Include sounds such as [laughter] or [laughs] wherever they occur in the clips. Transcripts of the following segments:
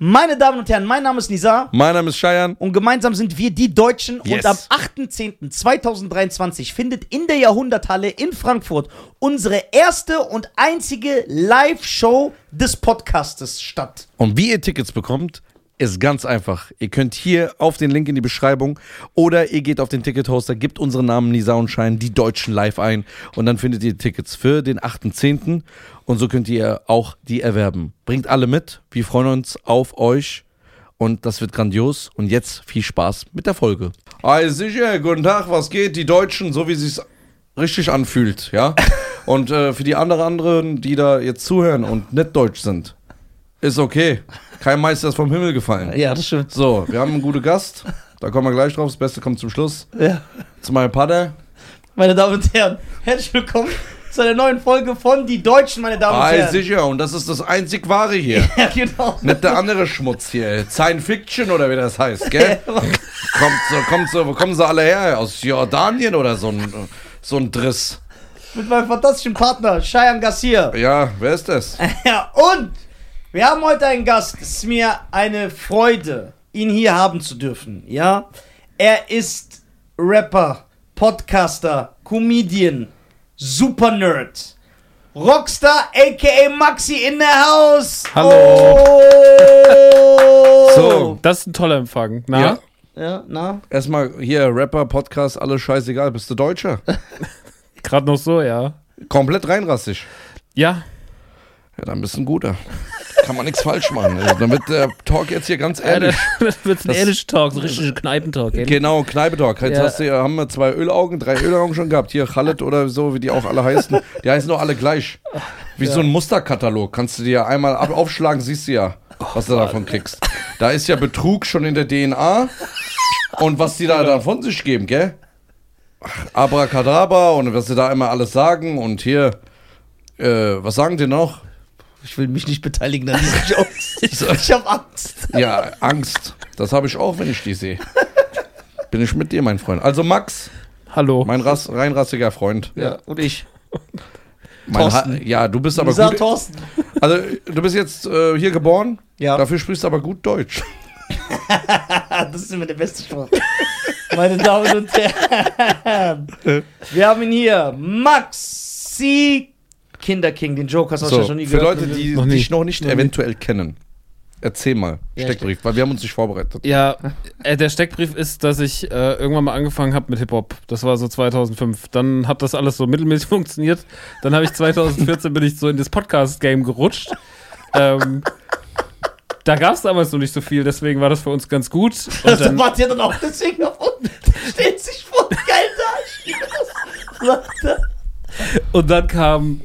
Meine Damen und Herren, mein Name ist Nizar Mein Name ist Cheyenne. und gemeinsam sind wir die Deutschen. Yes. Und am 8.10.2023 findet in der Jahrhunderthalle in Frankfurt unsere erste und einzige Live-Show des Podcastes statt. Und wie ihr Tickets bekommt, ist ganz einfach. Ihr könnt hier auf den Link in die Beschreibung oder ihr geht auf den Tickethoster, gebt unseren Namen Nisa und Schein, die Deutschen live ein und dann findet ihr Tickets für den 8.10. und so könnt ihr auch die erwerben. Bringt alle mit. Wir freuen uns auf euch und das wird grandios. Und jetzt viel Spaß mit der Folge. Hi, sicher, guten Tag, was geht? Die Deutschen, so wie sich's richtig anfühlt, ja? [laughs] Und äh, für die anderen anderen, die da jetzt zuhören und nicht deutsch sind, ist okay. Kein Meister ist vom Himmel gefallen. Ja, das stimmt. So, wir haben einen guten Gast. Da kommen wir gleich drauf. Das Beste kommt zum Schluss. Ja. Zu meinem Pater. Meine Damen und Herren, herzlich willkommen zu einer neuen Folge von Die Deutschen, meine Damen und Ah, Herren. sicher. Und das ist das einzig Wahre hier. [laughs] Ja, genau. Nicht der andere Schmutz hier. Science Fiction oder wie das heißt, gell? [laughs] Kommt so, kommt so, wo kommen sie alle her? Aus Jordanien oder so ein, so ein Driss? Mit meinem fantastischen Partner, Cheyenne Gassier. Ja, wer ist das? [laughs] Ja, und wir haben heute einen Gast. Es ist mir eine Freude, ihn hier haben zu dürfen. Ja, er ist Rapper, Podcaster, Comedian, Super Nerd. Rockstar, aka Maxi in der Haus. Hallo. Oh. So. Das ist ein toller Empfang. Na? Ja. Ja, na? Erstmal hier, Rapper, Podcast, alles scheißegal. Bist du Deutscher? [laughs] Gerade noch so, ja. Komplett reinrassig. Ja, Ja, dann bist du ein guter. Kann man nichts falsch machen. Also, dann wird der Talk jetzt hier ganz ja ehrlich. [laughs] das wird ein ehrlicher Talk, so richtig Kneipentalk. Genau, Kneipetalk. Jetzt Ja. hast du, ja- haben wir zwei Ölaugen, drei Ölaugen schon gehabt. Hier Khaled oder so, wie die auch alle heißen. Die heißen doch alle gleich. Wie so ein Musterkatalog. Kannst du dir ja einmal ab aufschlagen, siehst du ja, was du davon kriegst. Da ist ja Betrug schon in der DNA. Und was die da dann von sich geben, gell? Abracadabra und was sie da immer alles sagen. Und hier, äh, was sagen die noch? Ich will mich nicht beteiligen an diesen Jokes. [laughs] Ich, ich hab Angst. Ja, Angst. Das habe ich auch, wenn ich die sehe. Bin ich mit dir, mein Freund. Also Max, Hallo. mein Rass, reinrassiger Freund. Ja, und ich. Mein ha ja, du bist aber Lisa gut. Thorsten. Also, du bist jetzt äh, hier geboren. Ja. Dafür sprichst du aber gut Deutsch. [laughs] [laughs] Das ist immer der beste Spruch. Meine Damen und Herren. Wir haben ihn hier. Maxi Kinderking, den Joker hast du So, wahrscheinlich schon nie für gehört. Leute, die Noch dich noch nicht Noch eventuell kennen, erzähl mal. Ja, Steckbrief, weil wir haben uns nicht vorbereitet. Ja, äh, der Steckbrief ist, dass ich äh, irgendwann mal angefangen habe mit Hip-Hop. Das war so 2005. Dann hat das alles so mittelmäßig [laughs] funktioniert. Dann habe ich 2014 bin ich so in das Podcast-Game gerutscht. Ähm, da gab es damals noch nicht so viel, deswegen war das für uns ganz gut. [laughs] Und dann, wart ihr dann auch deswegen auf unten. Stellt sich voll geil da. Das. Und dann kam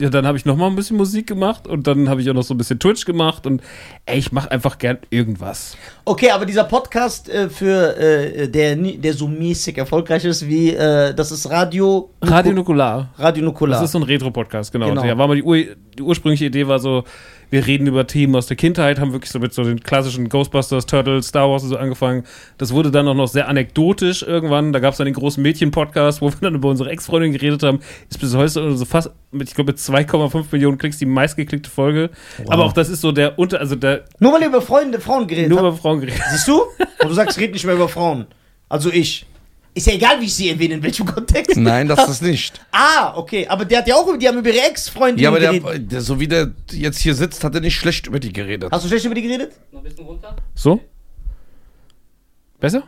ja, dann habe ich noch mal ein bisschen Musik gemacht und dann habe ich auch noch so ein bisschen Twitch gemacht und ey, ich mache einfach gern irgendwas. Okay, aber dieser Podcast, äh, für äh, der, der so mäßig erfolgreich ist, wie äh, das ist Radio. Radio Nukular. Radio Nukular. Das ist so ein Retro-Podcast, genau. Genau. Und ja, war mal die, Ur die ursprüngliche Idee war so, wir reden über Themen aus der Kindheit, haben wirklich so mit so den klassischen Ghostbusters, Turtles, Star Wars und so angefangen. Das wurde dann auch noch sehr anekdotisch irgendwann. Da gab es dann den großen Mädchen-Podcast, wo wir dann über unsere Ex-Freundin geredet haben. Ist bis heute so fast mit, ich glaube, mit 2,5 Millionen Klicks die meistgeklickte Folge. Aber auch das ist so der Unter, also der Nur weil ihr über Freunde, Frauen geredet nur habt. über Frauen geredet. Siehst du? [laughs] Und du sagst, red nicht mehr über Frauen. Also ich. Ist ja egal, wie ich sie erwähne, in welchem Kontext. Nein, das ist nicht. [laughs] Ah, okay. Aber der hat ja auch, die haben über ihre Ex-Freundin Ja, aber der, geredet. der, so wie der jetzt hier sitzt, hat er nicht schlecht über die geredet. Hast du schlecht über die geredet? Noch ein bisschen runter? So? Besser?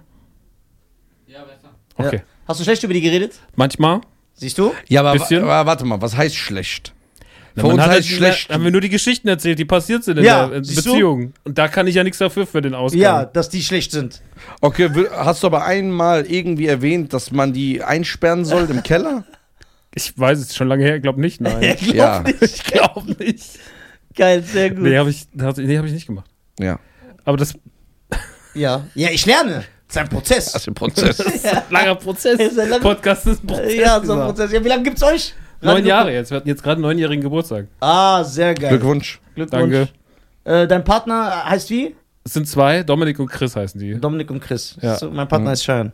Ja, besser. Okay. Ja. Hast du schlecht über die geredet? Manchmal. Siehst du? Ja, aber, Bisschen. aber warte mal, was heißt schlecht? Na, Für man uns heißt halt- schlecht. Haben wir nur die Geschichten erzählt, die passiert sind in Ja, der siehst du? Beziehung. Und da kann ich ja nichts dafür für den Ausgang. Ja, dass die schlecht sind. Okay, hast du aber einmal irgendwie erwähnt, dass man die einsperren soll im Keller? [laughs] Ich weiß es schon lange her, ich glaube nicht, nein. [laughs] glaub Ja. nicht. ich glaube nicht. Geil, sehr gut. Nee, habe ich, nee, hab ich nicht gemacht. Ja. Aber das [laughs] Ja. Ja, ich lerne. Das ist ein Prozess. Das ist ein Prozess. ist ein langer Prozess. Ist ein langer- Podcast ist ein Prozess. ja, so ein. Prozess. Ja, wie lange gibt's euch? Neun Jahre jetzt. Wir hatten jetzt gerade einen neunjährigen Geburtstag. Ah, sehr geil. Glückwunsch. Glückwunsch. Danke. Äh, dein Partner heißt wie? Es sind zwei, Dominik und Chris heißen die. Dominik und Chris. Ja. So, mein Partner heißt Cheyenne.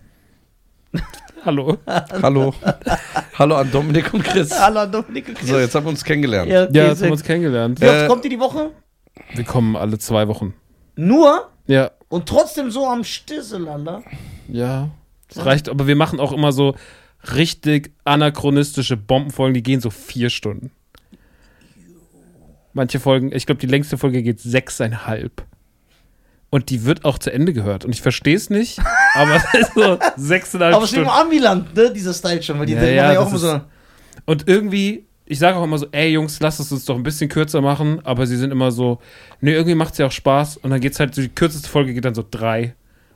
[laughs] Hallo. Hallo. Hallo an Dominik und Chris. [laughs] Hallo Dominik und Chris. So, jetzt haben wir uns kennengelernt. ja, okay, Ja, jetzt haben wir uns kennengelernt. Wie oft Äh, kommt ihr die Woche? Wir kommen alle zwei Wochen. Nur Ja. und trotzdem so am Stissel, Alter. Ja. Das reicht, aber wir machen auch immer so richtig anachronistische Bombenfolgen, die gehen so vier Stunden. Manche Folgen, ich glaube, die längste Folge geht sechseinhalb. Und die wird auch zu Ende gehört. Und ich verstehe es nicht, [laughs] aber es ist so sechseinhalb Aber es ist Stunden. immer ambulant, ne, dieser Style schon, weil die Ja, ja, ja auch immer so. Und irgendwie, ich sage auch immer so, ey Jungs, lasst es uns doch ein bisschen kürzer machen, aber sie sind immer so, nee, irgendwie macht es ja auch Spaß und dann geht's halt, so die kürzeste Folge geht dann so drei.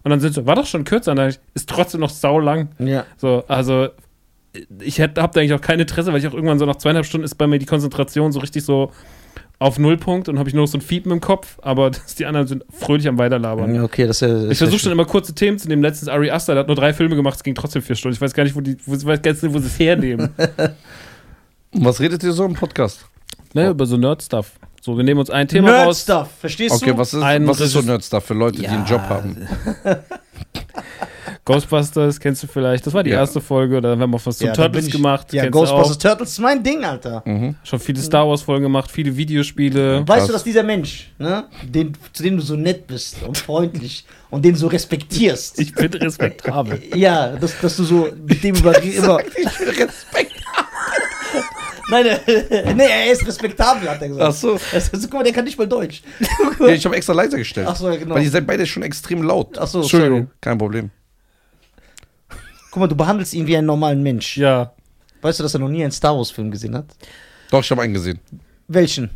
Und dann sind so, war doch schon kürzer, und dann ist trotzdem noch saulang. Ja. So, also ich habe da eigentlich auch kein Interesse, weil ich auch irgendwann so nach zweieinhalb Stunden ist bei mir die Konzentration so richtig so auf Nullpunkt und habe ich nur noch so ein Fiepen im Kopf, aber [laughs] das, die anderen sind fröhlich am Weiterlabern. Okay, das ist ja. das Ich versuche schon immer kurze Themen zu nehmen. Letztens Ari Aster, der hat nur drei Filme gemacht, es ging trotzdem vier Stunden. Ich weiß gar nicht, wo die, wo, ich weiß gar nicht, wo sie es hernehmen. [laughs] Was redet ihr so im Podcast? Ne, über so Nerd-Stuff. So, wir nehmen uns ein Thema Nerd raus. Stuff, verstehst Okay, du? was ist, Ein was ist so Nerd-Stuff für Leute, die einen Job haben? [laughs] Ghostbusters kennst du vielleicht. Das war die Ja. erste Folge. Oder haben wir was zum Ja, da Turtles bin ich- gemacht. Ja, Ghostbusters auch. Turtles ist mein Ding, Alter. Mhm. Schon viele Star Wars-Folgen gemacht, viele Videospiele. Weißt Krass. du, dass dieser Mensch, ne, den, zu dem du so nett bist und freundlich und den so respektierst. Ich bin respektabel. ja, dass, dass du so mit dem über [laughs] immer. Respekt. Nein, äh, [laughs] nee, er ist respektabel, hat er gesagt. Ach so. Er ist- guck mal, der kann nicht mal Deutsch. [laughs] Ja, ich habe extra leiser gestellt. Ach so, ja, genau. Weil ihr seid beide schon extrem laut. Ach so, Entschuldigung. sorry. Kein Problem. Guck mal, du behandelst ihn wie einen normalen Mensch. Ja. Weißt du, dass er noch nie einen Star Wars Film gesehen hat? Doch, ich habe einen gesehen. Welchen?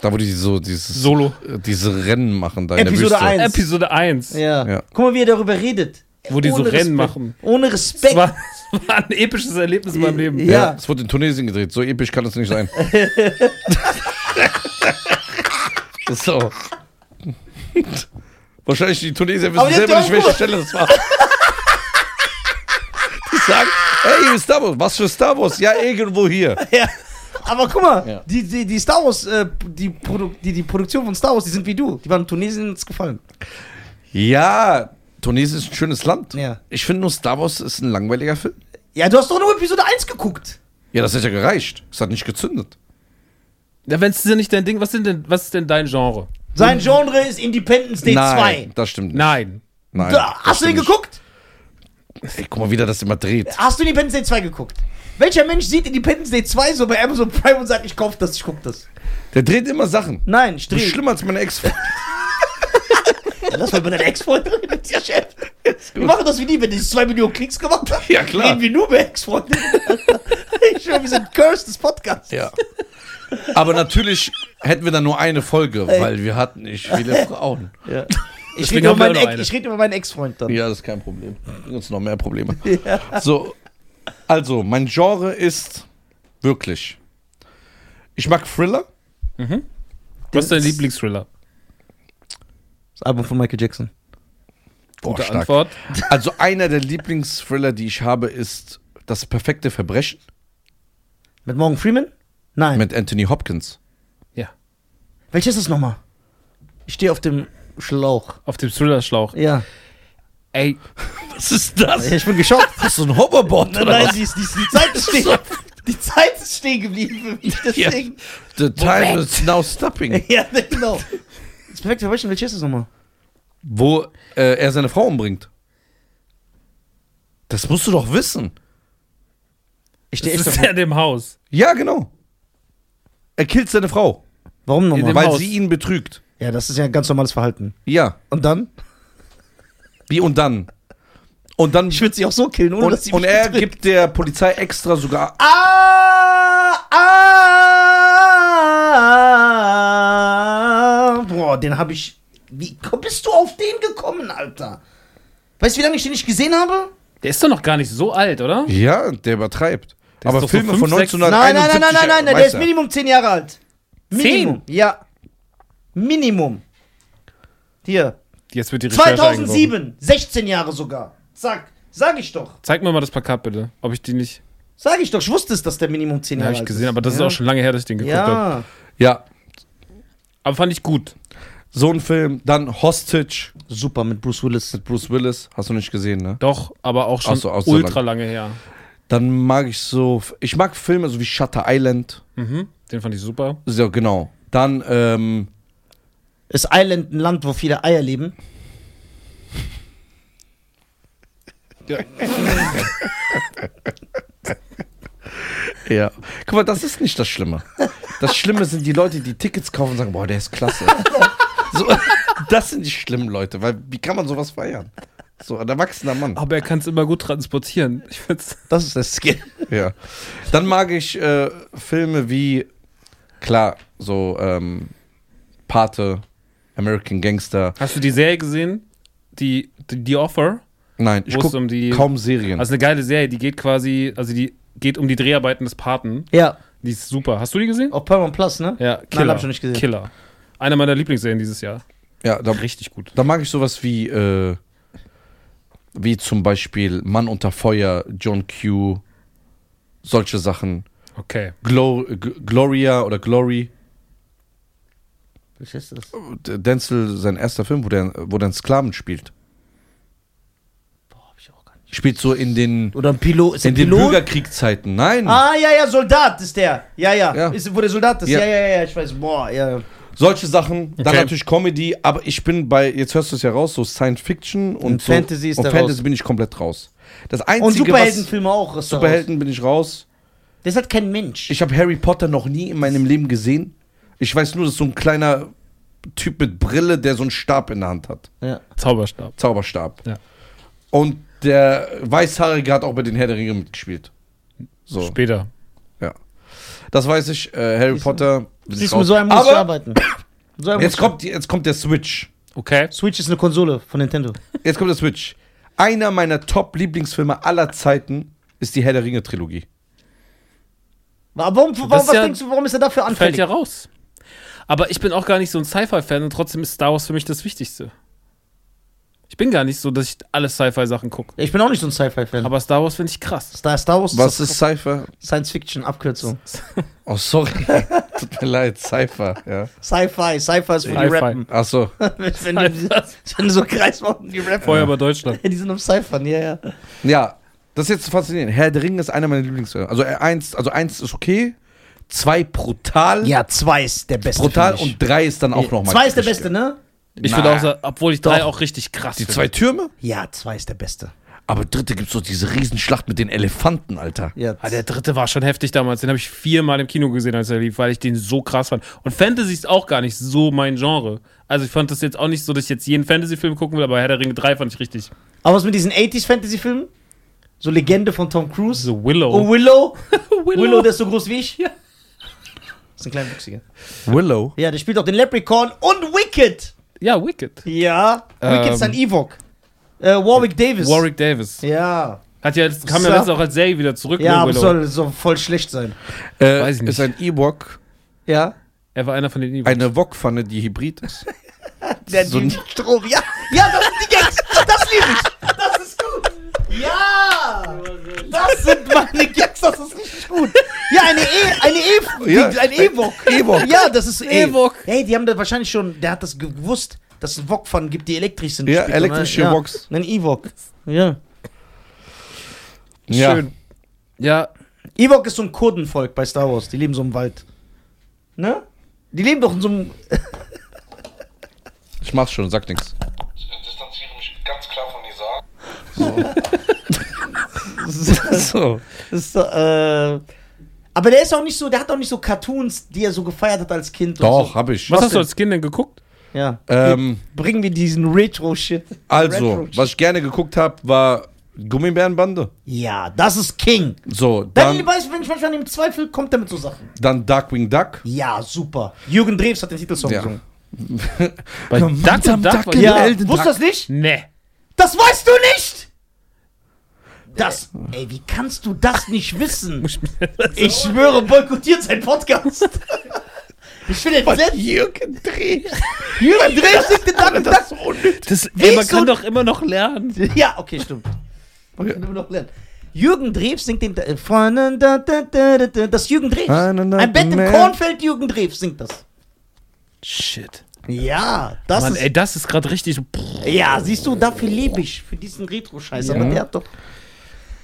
Da, wo die so dieses, Solo. äh, diese Rennen machen da in Episode der Wüste. 1. Episode 1. Ja. Ja. Guck mal, wie er darüber redet. Wo die so Ohne Rennen Respekt. machen. Ohne Das Respekt. war, [laughs] das war ein episches Erlebnis in meinem Leben. Ja. Ja. Es wurde in Tunesien gedreht. So episch kann es nicht sein. [laughs] so. Wahrscheinlich die Tunesier wissen selber nicht, welche. Stelle das war. [laughs] Die sagen, hey, hier ist Star Wars. Was für Star Wars? Ja, irgendwo hier. Ja. Aber guck mal, Ja. die, die, die Star Wars, äh, die, Produ die, die Produktion von Star Wars, die sind wie du. Die waren in Tunesien uns gefallen. Ja, Tunesien ist ein schönes Land. Ja. Ich finde nur Star Wars ist ein langweiliger Film. Ja, du hast doch nur Episode 1 geguckt. Ja, das hat ja gereicht. Es hat nicht gezündet. Ja, wenn es ja nicht dein Ding, was, sind denn, was ist denn dein Genre? Sein Genre ist Independence Day 2. Nein, das stimmt nicht. Nein. Nein, Da, das hast du den stimmt geguckt? Ey, guck mal, wie der das immer dreht. Hast du Independence Day 2 geguckt? Welcher Mensch sieht Independence Day 2 so bei Amazon Prime und sagt, ich kauf das, ich guck das? Der dreht immer Sachen. Nein, ich Das ist dreh. schlimmer als meine Ex. [laughs] Ja, Lass mal bei deiner Ex-Freundin reden, [laughs] ja, Chef. Wir machen das wie die, wenn die 2 Millionen Klicks gemacht haben. Ja, klar. Reden wir nur bei Ex-Freundinnen. [laughs] ich schwör, wir sind cursed des Podcasts. ja. Aber natürlich hätten wir dann nur eine Folge, weil wir hatten nicht viele [laughs] Frauen. Ja. Ich rede über, meinen ich red über meinen Ex-Freund dann. Ja, das ist kein Problem. Bringt uns noch mehr Probleme. Ja. So, also, mein Genre ist wirklich. Ich mag Thriller. Was ist dein Lieblingsthriller? Das Album von Michael Jackson. Boah, Gute stark. Antwort. Also, einer der Lieblingsthriller, die ich habe, ist Das perfekte Verbrechen Mit Morgan Freeman? Nein. mit Anthony Hopkins. Ja. Welches ist das nochmal? Ich stehe auf dem Schlauch. Auf dem Thriller-Schlauch. Ja. Ey, [laughs] Was ist das? Ich bin geschockt. Hast du ein Hoverboard Nein, nein, die, ist, die, die Zeit ist [laughs] stehen. Die Zeit ist stehen geblieben. Deswegen. The time is now stopping. [laughs] Ja, genau. Das perfekte Verbrechen, welches ist das nochmal? Wo äh, er seine Frau umbringt. Das musst du doch wissen. Ich das stehe echt ist ja in dem Haus. Ja, genau. Er killt seine Frau, Warum nochmal? weil Haus. sie ihn betrügt. Ja, das ist ja ein ganz normales Verhalten. Ja. Und dann? Wie und dann? Und dann Ich würde sie auch so killen, ohne dass sie und, und mich er betrügt. gibt der Polizei extra sogar Ah, ah, boah, den habe ich. Wie bist du auf den gekommen, Alter? Weißt du, wie lange ich den nicht gesehen habe? Der ist doch noch gar nicht so alt, oder? Ja, der übertreibt. Der ist Aber doch so Filme fünf, von sechs- 1971 Nein, nein, nein, nein, nein, nein, der ist. Minimum 10 Jahre alt. Minimum. Ja. Minimum. Hier. Jetzt wird die Recherche eingeworfen. 2007, 16 Jahre sogar. Zack. Sag ich doch. Zeig mir mal das Plakat bitte, ob ich die nicht. Sag ich doch. Ich wusste es, dass der Minimum 10 Ja, Jahre habe ich alt gesehen, ist. aber das ja. ist auch schon lange her, dass ich den geguckt habe. Ja. Ja, Aber fand ich gut. So ein Film. Dann Hostage Super mit Bruce Willis. mit Bruce Willis. Hast du nicht gesehen, ne? Doch, aber auch schon so, ultra lange her. Dann mag ich so. Ich mag Filme so wie Shutter Island. Mhm. Den fand ich super. So, genau. Dann, ähm, Ist Island ein Land, wo viele Eier leben? Ja. [laughs] Guck mal, das ist nicht das Schlimme. Das Schlimme sind die Leute, die Tickets kaufen und sagen, boah, der ist klasse. [laughs] So, [laughs] das sind die schlimmen Leute, weil wie kann man sowas feiern? So, ein erwachsener Mann. Aber er kann es immer gut transportieren. Ich find's. Das ist das Skill. [laughs] Ja. Dann mag ich äh, Filme wie, klar, so ähm, Pate, American Gangster. Hast du die Serie gesehen? Die, die, die Offer? Nein, ich gucke um die. kaum Serien. Also eine geile Serie, die geht quasi, also die geht um die Dreharbeiten des Paten. Ja, Die ist super. Hast du die gesehen? auf Paramount Plus, ne? Ja, Killer. hab ich noch nicht gesehen. Killer. Einer meiner Lieblingsserien dieses Jahr. ja, da, Richtig gut. da mag ich sowas wie, äh, wie zum Beispiel Mann unter Feuer, John Q, solche Sachen. Okay. Glo Gloria oder Glory. Was ist das? Denzel, sein erster Film, wo der, wo der einen Sklaven spielt. Boah, hab ich auch gar nicht. Spielt so in den, Oder ein Pilot. Ist in den Pilot? Bürgerkriegszeiten. Nein. Ah, ja, ja, Soldat ist der. Ja, ja. Ja. Ist, wo der Soldat ist. Ja. Ja, ja, ja, ja, ich weiß. Boah, ja. Solche Sachen, dann Okay. natürlich Comedy, aber ich bin bei, jetzt hörst du es ja raus, so Science Fiction und, Und so, Fantasy ist und da Fantasy raus. bin ich komplett raus. Das einzige, Und was, Superheldenfilme auch. ist raus. Superhelden bin ich raus. Der ist halt kein Mensch. Ich habe Harry Potter noch nie in meinem Leben gesehen. Ich weiß nur, das ist so ein kleiner Typ mit Brille, der so einen Stab in der Hand hat. ja. Zauberstab. Zauberstab. Ja. Und der Weißhaarige hat auch bei den Herr der Ringe mitgespielt. So, Später. Das weiß ich. Äh, Harry Siehst du? Potter. Siehst du, raus. mit so einem muss ich Aber arbeiten. So einem [laughs] jetzt muss ich- kommt, jetzt kommt der Switch. Okay. Switch ist eine Konsole von Nintendo. Jetzt kommt der Switch. Einer meiner Top-Lieblingsfilme aller Zeiten ist die Herr der Ringe-Trilogie. Aber warum, warum, was ja- denkst du, warum ist er dafür Fällt anfällig? ja raus. Aber ich bin auch gar nicht so ein Sci-Fi-Fan und trotzdem ist Star Wars für mich das Wichtigste. Ich bin gar nicht so, dass ich alle Sci-Fi-Sachen gucke. Ich bin auch nicht so ein Sci-Fi-Fan. Aber Star Wars finde ich krass. Star, Star Wars Was ist Cypher? Science-Fiction, Abkürzung. [laughs] Oh, sorry. [laughs] Tut mir leid, Cypher, ja. Sci-Fi, Sci-Fi ist für die Sci-Fi. rappen. Ach so. [laughs] wenn, die, wenn du so Kreis machen, die rappen. Vorher bei Deutschland. Die sind auf Sci-Fi, ja, ja. Ja, das ist jetzt faszinierend. Herr der Ringe ist einer meiner Lieblingsfilme. Also äh, eins, also eins ist okay, zwei brutal, Ja, zwei ist der beste. brutal und drei ist dann auch nochmal. Zwei ist der beste, ne? Ich würde auch sagen, obwohl ich drei Doch. auch richtig krass Die finde. zwei Türme? Ja, zwei ist der beste. Aber dritte gibt's so diese Riesenschlacht mit den Elefanten, Alter. Ja, Ah, der dritte war schon heftig damals. Den habe ich viermal im Kino gesehen, als er lief, weil ich den so krass fand. Und Fantasy ist auch gar nicht so mein Genre. Also ich fand das jetzt auch nicht so, dass ich jetzt jeden Fantasy-Film gucken will, aber Herr der Ringe 3 fand ich richtig. Aber was mit diesen 80s-Fantasy-Filmen? So Legende von Tom Cruise. So Willow. Oh, [laughs] Willow. Willow. der ist so groß wie ich. Ja. Das ist ein kleiner Wüchsiger. Willow. Ja, der spielt auch den Leprechaun und Wicked. Ja, Wicked. Ja. Wicked Ähm. ist ein Ewok. Äh, Warwick Davis. Warwick Davis. Ja. Hat ja, jetzt- kam ja So. letztens auch als Serie wieder zurück. Ja, ne, aber Willow. soll, soll voll schlecht sein. Äh, Weiß ich nicht. Ist ein Ewok, Ja. Er war einer von den Ewoks. eine Wokpfanne, die hybrid ist. [laughs] Der So die ein- Strom. Ja, ja, das sind die Gags. Das liebe ich. Das ist gut. Ja. Das sind meine Gags. Das ist richtig gut. Ja, eine E, eine E, Ja, ein Ewok. Ewok. Ja, das ist E. Ewok. Hey, die haben da wahrscheinlich schon, der hat das gewusst, dass es Wokpfannen gibt, die elektrisch sind. Ja, später, elektrische ja. Woks. Ein Ewok. Ja. Ja. Schön. Ja, Ewok ist so ein Kurdenvolk bei Star Wars. Die leben so im Wald. Ne? Die leben doch in so einem. Ich mach's schon, sag nix. distanziere mich ganz klar von [laughs] So. Das ist, so, äh, aber der ist auch nicht so, der hat auch nicht so Cartoons, die er so gefeiert hat als Kind. Doch, So. hab ich. was, Was hast du als Kind denn geguckt? Ja. Ähm, Bringen wir diesen Retro-Shit. also, Retro-Shit. was ich gerne geguckt habe, war Gummibärenbande. Ja, das ist King. So, Dann, dann, weißt du, wenn ich manchmal im Zweifel, kommt er mit so Sachen. dann Darkwing Duck. Ja, super. Jürgen Drews hat den Titelsong Ja. gesungen. [laughs] Bei Duck Duck Duck in ja. wusstest du das nicht? Nee. Das weißt du nicht! Das, ey, wie kannst du das nicht wissen? [laughs] Ich schwöre, [laughs] boykottiert sein Podcast. [laughs] Ich bin entsetzt. Jürgen Drews. Jürgen den Duck und Das ist. Das, Wie ey, man so- kann doch immer noch lernen. Ja, okay, stimmt. Man kann immer noch lernen. Jürgen Drews singt den. Äh, das ist Jürgen Drews. Ein Bett im. Kornfeld, Jürgen Drews singt das. Shit. Ja, das Mann, ist. ey, das ist gerade richtig so. ja, siehst du, dafür lebe ich. Für diesen Retro-Scheiß. Aber Ja. der hat doch.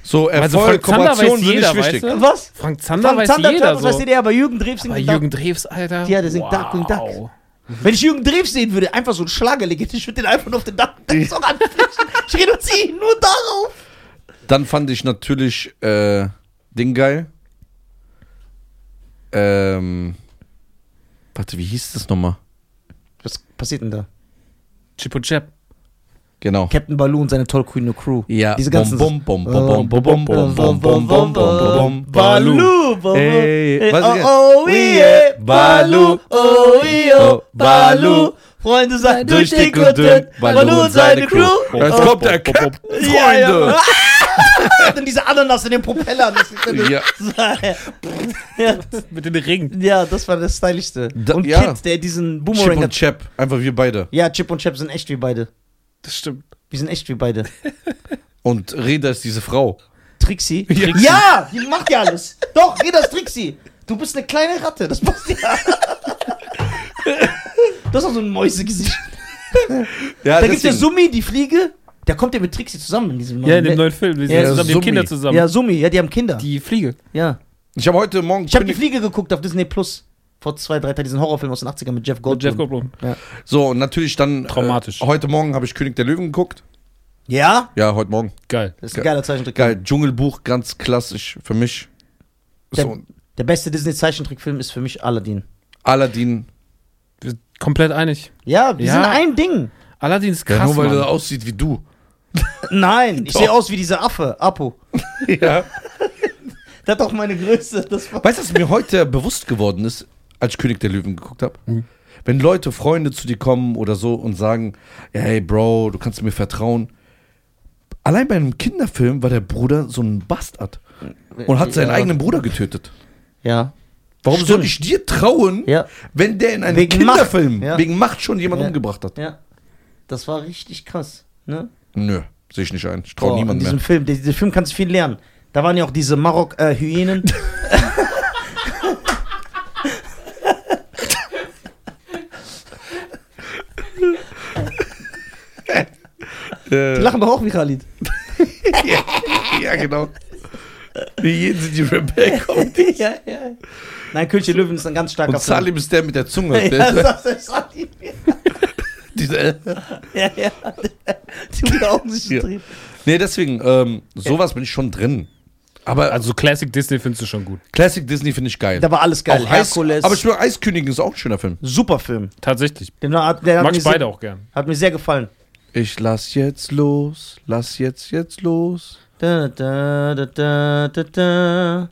So, Also Erfolg, Frank Zander Kooperation weiß sind jeder, nicht wichtig. weißt du? Was? Frank Zander Frank weiß Zander jeder Turtles so. weiß jeder, aber Jürgen Drews singt Aber den Duck. Jürgen Drews, Alter. Ja, der singt Darkwing Duck. Wenn ich Jürgen Drews sehen würde, einfach so ein Schlagerlegend, ich würde den einfach nur auf den Dach Song anflischen. [laughs] Ich reduziere ihn nur darauf. Dann fand ich natürlich äh, Ding geil. Ähm, warte, wie hieß das nochmal? Was passiert denn da? Chip und Chap. Genau. Captain Baloo und seine tollkühne Crew. Ja. Diese ganzen Bum, bum, bum, bum, bum, bum, bum, bum, bum, bum, bum, bum. Baloo. Ey, Ey, was oh, oh, yeah, Baloo, oh, yeah, oh, Baloo. Freunde sein durch dick und dünn. Baloo und seine Crew. Jetzt Oh, kommt der Captain. Freunde. Und diese Ananas in den Propellern. Das ist Ja. ja. Mit den Ringen. ja, das war das Stylischste. Da- und ja. Kid, der diesen Chip Boomerang und hat. Chap, einfach wir beide. Ja, Chip und Chap sind echt wie beide. Das stimmt. Die sind echt wie beide. [laughs] Und Reda ist diese Frau. Trixie? Trixie. Ja, die macht ja alles. Doch, Reda ist Trixie. Du bist eine kleine Ratte, das passt ja. [laughs] Du hast auch so ein Mäusegesicht. Ja, Da gibt's ja Summi, die Fliege. Der kommt ja mit Trixie zusammen in diesem Ja, in dem neuen neuen Film. Die sind Ja, zusammen, die haben. Kinder zusammen. Ja, Summi, ja, die haben Kinder. Die Fliege. ja. Ich habe heute Morgen. Ich habe die Fliege geguckt auf Disney Plus. Vor zwei, drei Tagen, diesen Horrorfilm aus den 80ern mit Jeff Goldblum. Jeff Goldblum. so, und natürlich dann. Traumatisch. Äh, heute Morgen habe ich König der Löwen geguckt. Ja? Ja, heute Morgen. Geil. Das ist ein geiler Zeichentrick. Geil. Dschungelbuch, ganz klassisch für mich. Der, So, der beste Disney-Zeichentrickfilm ist für mich Aladdin. Aladdin. Wir sind komplett einig. Ja, wir Ja. sind ein Ding. Aladdin ist Ja, krass, nur weil Mann. er aussieht wie du. [laughs] Nein, ich sehe aus wie dieser Affe, Apo. [laughs] Ja. [laughs] Der hat doch meine Größe. Weißt du, was mir heute bewusst geworden ist, als ich König der Löwen geguckt habe? Hm. Wenn Leute, Freunde zu dir kommen oder so und sagen, hey Bro, du kannst mir vertrauen. Allein bei einem Kinderfilm war der Bruder so ein Bastard und hat seinen Ja. eigenen Bruder getötet. Ja. Warum Stimmt. soll ich dir trauen, Ja. wenn der in einem Wegen Kinderfilm Macht, ja. wegen Macht schon jemand Ja. umgebracht hat? Ja. Das war richtig krass. Ne? Nö, sehe ich nicht ein. Ich traue niemandem diesem mehr. Film, der, dieser Film kannst du viel lernen. Da waren ja auch diese Marok-Hyänen. [laughs] Die Äh, lachen doch auch wie Khalid. [laughs] ja, genau. Wie jeden sind die Rebecca. [laughs] ja, ja. Nein, König der Löwen ist ein ganz starker Und Salim ist der mit der Zunge. [laughs] Film. Der, Ja, das ist Salim. diese, Ja, ja. Die die Augen sich Ja. drehen. nee, deswegen, ähm, sowas bin ich schon drin. Aber Also Classic Disney findest du schon gut. Classic Disney finde ich geil. Da war alles geil. auch Eis, Herkules. aber ich schwöre, Eiskönigin ist auch ein schöner Film. Super Film. Tatsächlich. Den, der hat, Mag ich beide sehr, auch gern. hat mir sehr gefallen. Ich lass jetzt los, lass jetzt jetzt los. Da, da, da, da, da, da.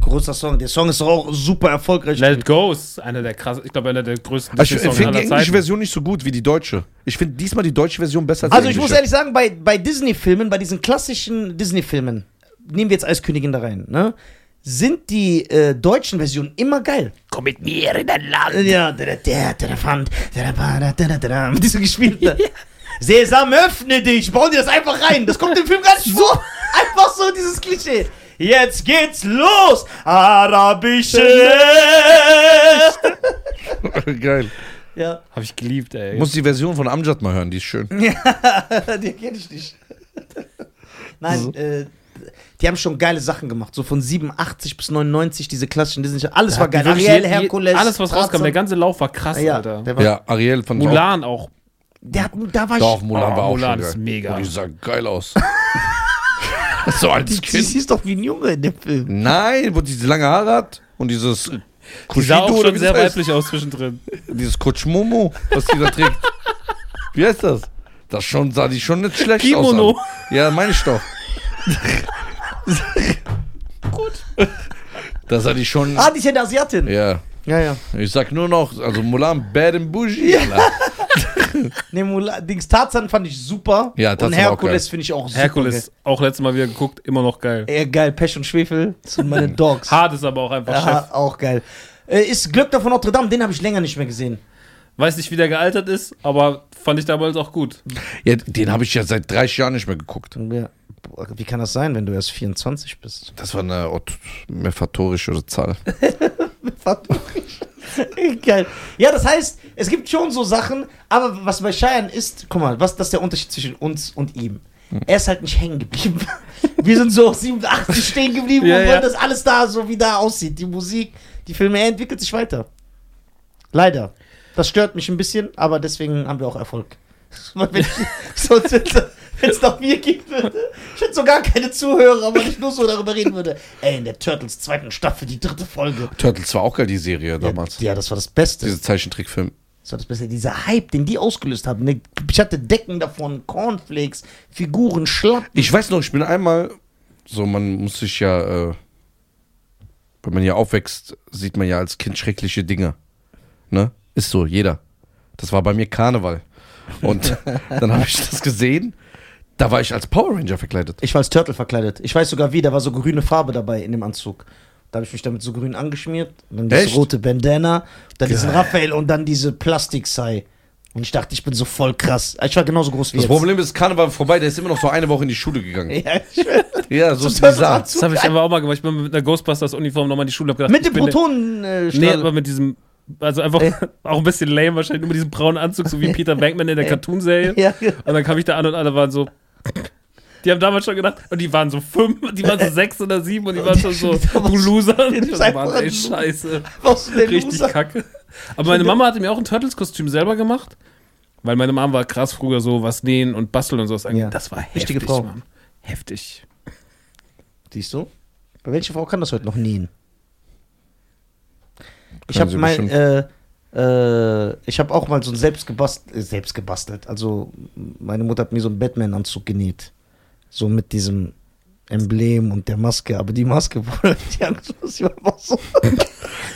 Großer Song. Der Song ist doch auch super erfolgreich. Let It Go ist einer der krass, ich glaube einer der größten Also ich finde die englische Zeiten. Version nicht so gut wie die deutsche. Ich finde diesmal die deutsche Version besser als Also die ich muss ehrlich sagen, bei, bei Disney-Filmen, bei diesen klassischen Disney-Filmen, nehmen wir jetzt Eiskönigin da rein, ne? Sind die äh, deutschen Versionen immer geil. Komm mit mir in dein Land. Ja, da, da, da, da, da, fand, da, da, ba, da, da, da, da, da, mit diesem gespielt. ne? Sesam, öffne dich. Bauen die das einfach rein. Das kommt im Film gar nicht vor. Einfach so dieses Klischee. Jetzt geht's los. Arabische Nacht. [laughs] Geil. Ja, Hab ich geliebt, ey. Muss die Version von Amjad mal hören, die ist schön. [laughs] die kenne ich nicht. Nein, So. äh, die haben schon geile Sachen gemacht. So von 87 bis 99, diese klassischen Disney. Alles war geil. Ariel, Herkules. Alles, was rauskam, Tarzan. der ganze Lauf war krass, ja, Alter. der war, Ja, Ariel von Mulan auch. Der hat, da war ich. Doch, Mulan Oh, war auch Mulan schon ist mega. Und die sah geil aus. [laughs] so als Sie Kind. ist doch wie ein Junge in dem Film. Nein, wo die diese lange Haare hat und dieses äh, Die sah auch schon sehr das heißt. weiblich aus zwischendrin. Dieses Kutschmomo, was die da trägt. Wie heißt das? Das schon, sah die schon nicht schlecht Kimono. aus. an. Ja, meine ich doch. Gut. Da sah die schon. Ah, die ist ja eine Asiatin. Ja. Ja, ja. Ich sag nur noch, also Mulan, Bad and Bougie. Alter. [laughs] Ne, Mulan, Dings Tarzan fand ich super. Ja, Tarzan Und Herkules finde ich auch super. Herkules, auch letztes Mal wieder geguckt, immer noch geil. Geil. Äh, geil, Pech und Schwefel. Das sind meine [laughs] Dogs. Hart ist aber auch einfach Aha, Chef. auch geil. Äh, ist Glöckner von Notre Dame, den habe ich länger nicht mehr gesehen. Weiß nicht, wie der gealtert ist, aber fand ich damals auch gut. Ja, den habe ich ja seit 30 Jahren nicht mehr geguckt. Ja. Wie kann das sein, wenn du erst 24 bist? Das war eine mephatorische Zahl. [laughs] [laughs] Geil. Ja, das heißt, es gibt schon so Sachen, aber was bei Cheyenne ist, guck mal, was das ist der Unterschied zwischen uns und ihm. Er ist halt nicht hängen geblieben. [laughs] Wir sind so auf 87 [laughs] stehen geblieben Ja, und wollen, ja. dass alles da so wie da aussieht. Die Musik, die Filme, er entwickelt sich weiter. Leider. Das stört mich ein bisschen, aber deswegen haben wir auch Erfolg. Sonst, wenn es nach mir gehen würde, ich hätte so gar keine Zuhörer, weil ich nur so darüber reden würde. Ey, in der Turtles zweiten Staffel, die dritte Folge. Turtles war auch geil, die Serie damals. Ja, das war das Beste. Diese Zeichentrickfilm. Das war das Beste. Dieser Hype, den die ausgelöst haben. Ne, Ich hatte Decken davon, Cornflakes, Figuren, Schlappen. Ich weiß noch, ich bin einmal, so man muss sich ja, äh, wenn man hier aufwächst, sieht man ja als Kind schreckliche Dinge. Ne? Ist so, jeder. Das war bei mir Karneval. Und [laughs] dann habe ich das gesehen. Da war ich als Power Ranger verkleidet. Ich war als Turtle verkleidet. Ich weiß sogar wie, da war so grüne Farbe dabei in dem Anzug. Da habe ich mich damit so grün angeschmiert. Und dann diese Echt? rote Bandana, dann diesen Geil. Raphael und dann diese Plastik-Sai. Und ich dachte, ich bin so voll krass. Ich war genauso groß wie Das jetzt. Problem ist, Karneval vorbei, der ist immer noch so eine Woche in die Schule gegangen. [laughs] Ja, ich. Ja, so ist bizarr. Das habe ich aber auch mal gemacht. Ich bin mit einer Ghostbusters-Uniform nochmal in die Schule. Gedacht, Mit dem Protonen. Äh, Nee, aber mit diesem, also einfach [laughs] auch ein bisschen lame wahrscheinlich, nur mit diesem braunen Anzug, so wie [laughs] Peter Venkman in der Cartoon-Serie. ja, ja. Und dann kam ich da an und alle waren so. Die haben damals schon gedacht, und die waren so fünf, die waren so sechs oder sieben und die waren schon so, [laughs] du Loser. Waren, [laughs] ein ey, scheiße. Richtig kacke. Aber meine Mama hatte mir auch ein Turtles-Kostüm selber gemacht, weil meine Mama war krass früher so was nähen und basteln und sowas. angeht. Ja. Das war heftig, Frau. Mann. Heftig. Siehst du? Bei welcher Frau kann das heute noch nähen? Ich habe mein, äh, äh, ich habe auch mal so ein selbst gebastelt, äh, selbst gebastelt. Also meine Mutter hat mir so einen Batman-Anzug genäht, so mit diesem Emblem und der Maske. Aber die Maske, [laughs] Bruder, die war einfach so.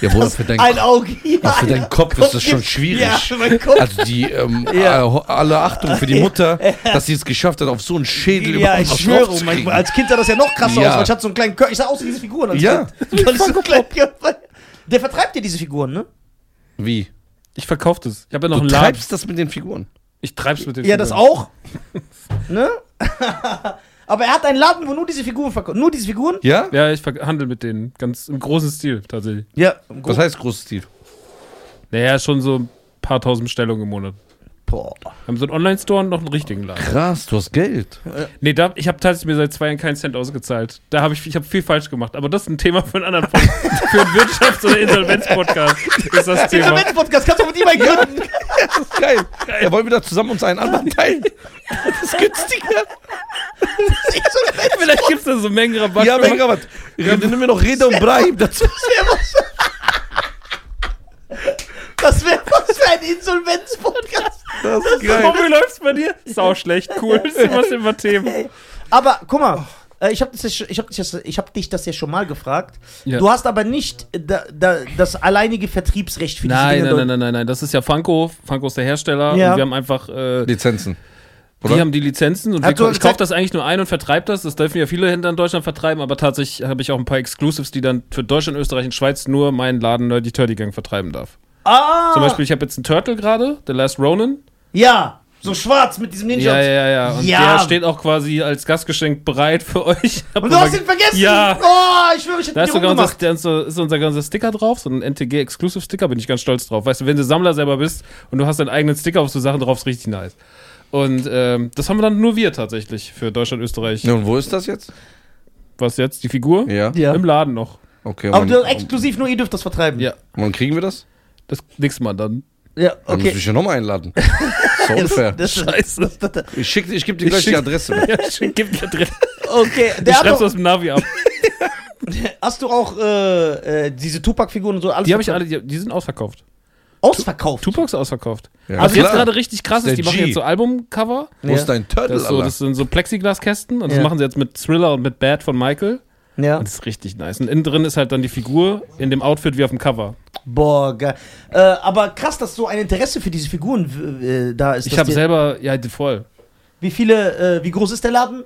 Ja, Bruder, für dein, ein Auge. Ach, für deinen ein Kopf ist das schon schwierig. Ja, für meinen Kopf. also die, ähm, [laughs] Ja. äh, alle Achtung für die [laughs] Mutter, dass sie es geschafft hat, auf so einen Schädel ja, ich schwöre, draufzukriegen. mein, als Kind sah das ja noch krasser Ja. aus, weil ich hatte so einen kleinen Körper. Ich sah aus wie diese Figuren als Ja. Kind. Weil ich so einen kleinen Körper- Der vertreibt dir diese Figuren, ne? Wie? Ich verkaufe das. Ich habe ja noch Du einen Laden. treibst das mit den Figuren. Ich treib's mit den Ja, das Figuren. auch. [laughs] ne? [laughs] Aber er hat einen Laden, wo nur diese Figuren verkauft. Nur diese Figuren? Ja? Ja, ich handle mit denen. Ganz im großen Stil, tatsächlich. Ja. Was heißt großes Stil? Naja, schon so ein paar tausend Bestellungen im Monat. Boah. Wir haben so einen Online-Store und noch einen richtigen Laden. Krass, du hast Geld. Nee, da, ich habe tatsächlich mir seit zwei Jahren keinen Cent ausgezahlt. Da habe ich, ich habe viel falsch gemacht. Aber das ist ein Thema für einen anderen Podcast. [laughs] für einen Wirtschafts- oder Insolvenz-Podcast ist das Thema. Insolvenz-Podcast, kannst du mit ihm mal gründen? Das ist geil. Ja, wollen wir da zusammen uns einen anderen teilen? Das ist günstiger. Vielleicht gibt es da so Mengenrabatt. Ja, was. Ja, dann nehmen wir noch Reda und Brahim dazu. Das wäre was für ein Insolvenz-Podcast. Das ist geil. wie läuft's bei dir? Sau schlecht, cool. Das [laughs] sind was immer Themen. Aber guck mal, äh, ich habe das, hab das, hab dich das ja schon mal gefragt. Ja. Du hast aber nicht da, da, das alleinige Vertriebsrecht für diese Nein, Dinge. nein, nein, nein, nein, nein. Das ist ja Funko. Funko ist der Hersteller. Ja. Und wir haben einfach. Äh, Lizenzen. Die Oder? haben die Lizenzen und wir, ich kaufe das eigentlich nur ein und vertreibe das. Das dürfen ja viele Händler in Deutschland vertreiben, aber tatsächlich habe ich auch ein paar Exclusives, die dann für Deutschland, Österreich und Schweiz nur meinen Laden Nerdy Turdy Gang vertreiben darf. Ah, Zum Beispiel, ich habe jetzt einen Turtle gerade, The Last Ronin. ja, so schwarz mit diesem Ninja. Ja, ja, ja. Und Ja. der steht auch quasi als Gastgeschenk bereit für euch. Und [laughs] du hast ihn vergessen? Ja. Oh, ich schwöre, ich hätte Da ist sogar unser, da ist, so, ist unser ganzer Sticker drauf, so ein NTG Exclusive Sticker, bin ich ganz stolz drauf. Weißt du, wenn du Sammler selber bist und du hast deinen eigenen Sticker auf so Sachen drauf, ist richtig nice. Und ähm, das haben wir dann nur wir tatsächlich für Deutschland, Österreich. Ja, und wo ist das jetzt? Was jetzt? Die Figur? Ja. Ja. Im Laden noch. Okay, Aber du, exklusiv nur ihr dürft das vertreiben. Ja. wann kriegen wir das? Das nächste Mal dann. Ja, Dann muss okay. ich ja nochmal einladen. So [laughs] unfair. Das, das, Scheiße. das, das, das, Ich, schick, ich gebe dir Ich gleich die schick- Adresse. [laughs] Ja, schick, gib mir drin. okay, der hat schreibst doch, aus dem Navi ab. [laughs] hast du auch äh, äh, diese Tupac-Figuren und so alles Die habe ich alle, die, die sind ausverkauft. ausverkauft. Tupac ist ausverkauft. Ja, Was jetzt klar. gerade richtig krass ist, die der machen G. jetzt so Albumcover. Wo ist dein Turtle, Das, so, das sind so Plexiglaskästen und das Ja. machen sie jetzt mit Thriller und mit Bad von Michael. Ja. Und das ist richtig nice. Und innen drin ist halt dann die Figur in dem Outfit wie auf dem Cover. Boah, geil. Äh, aber krass, dass so ein Interesse für diese Figuren äh, da ist. Ich habe selber, ja, die voll. Wie viele, äh, wie groß ist der Laden?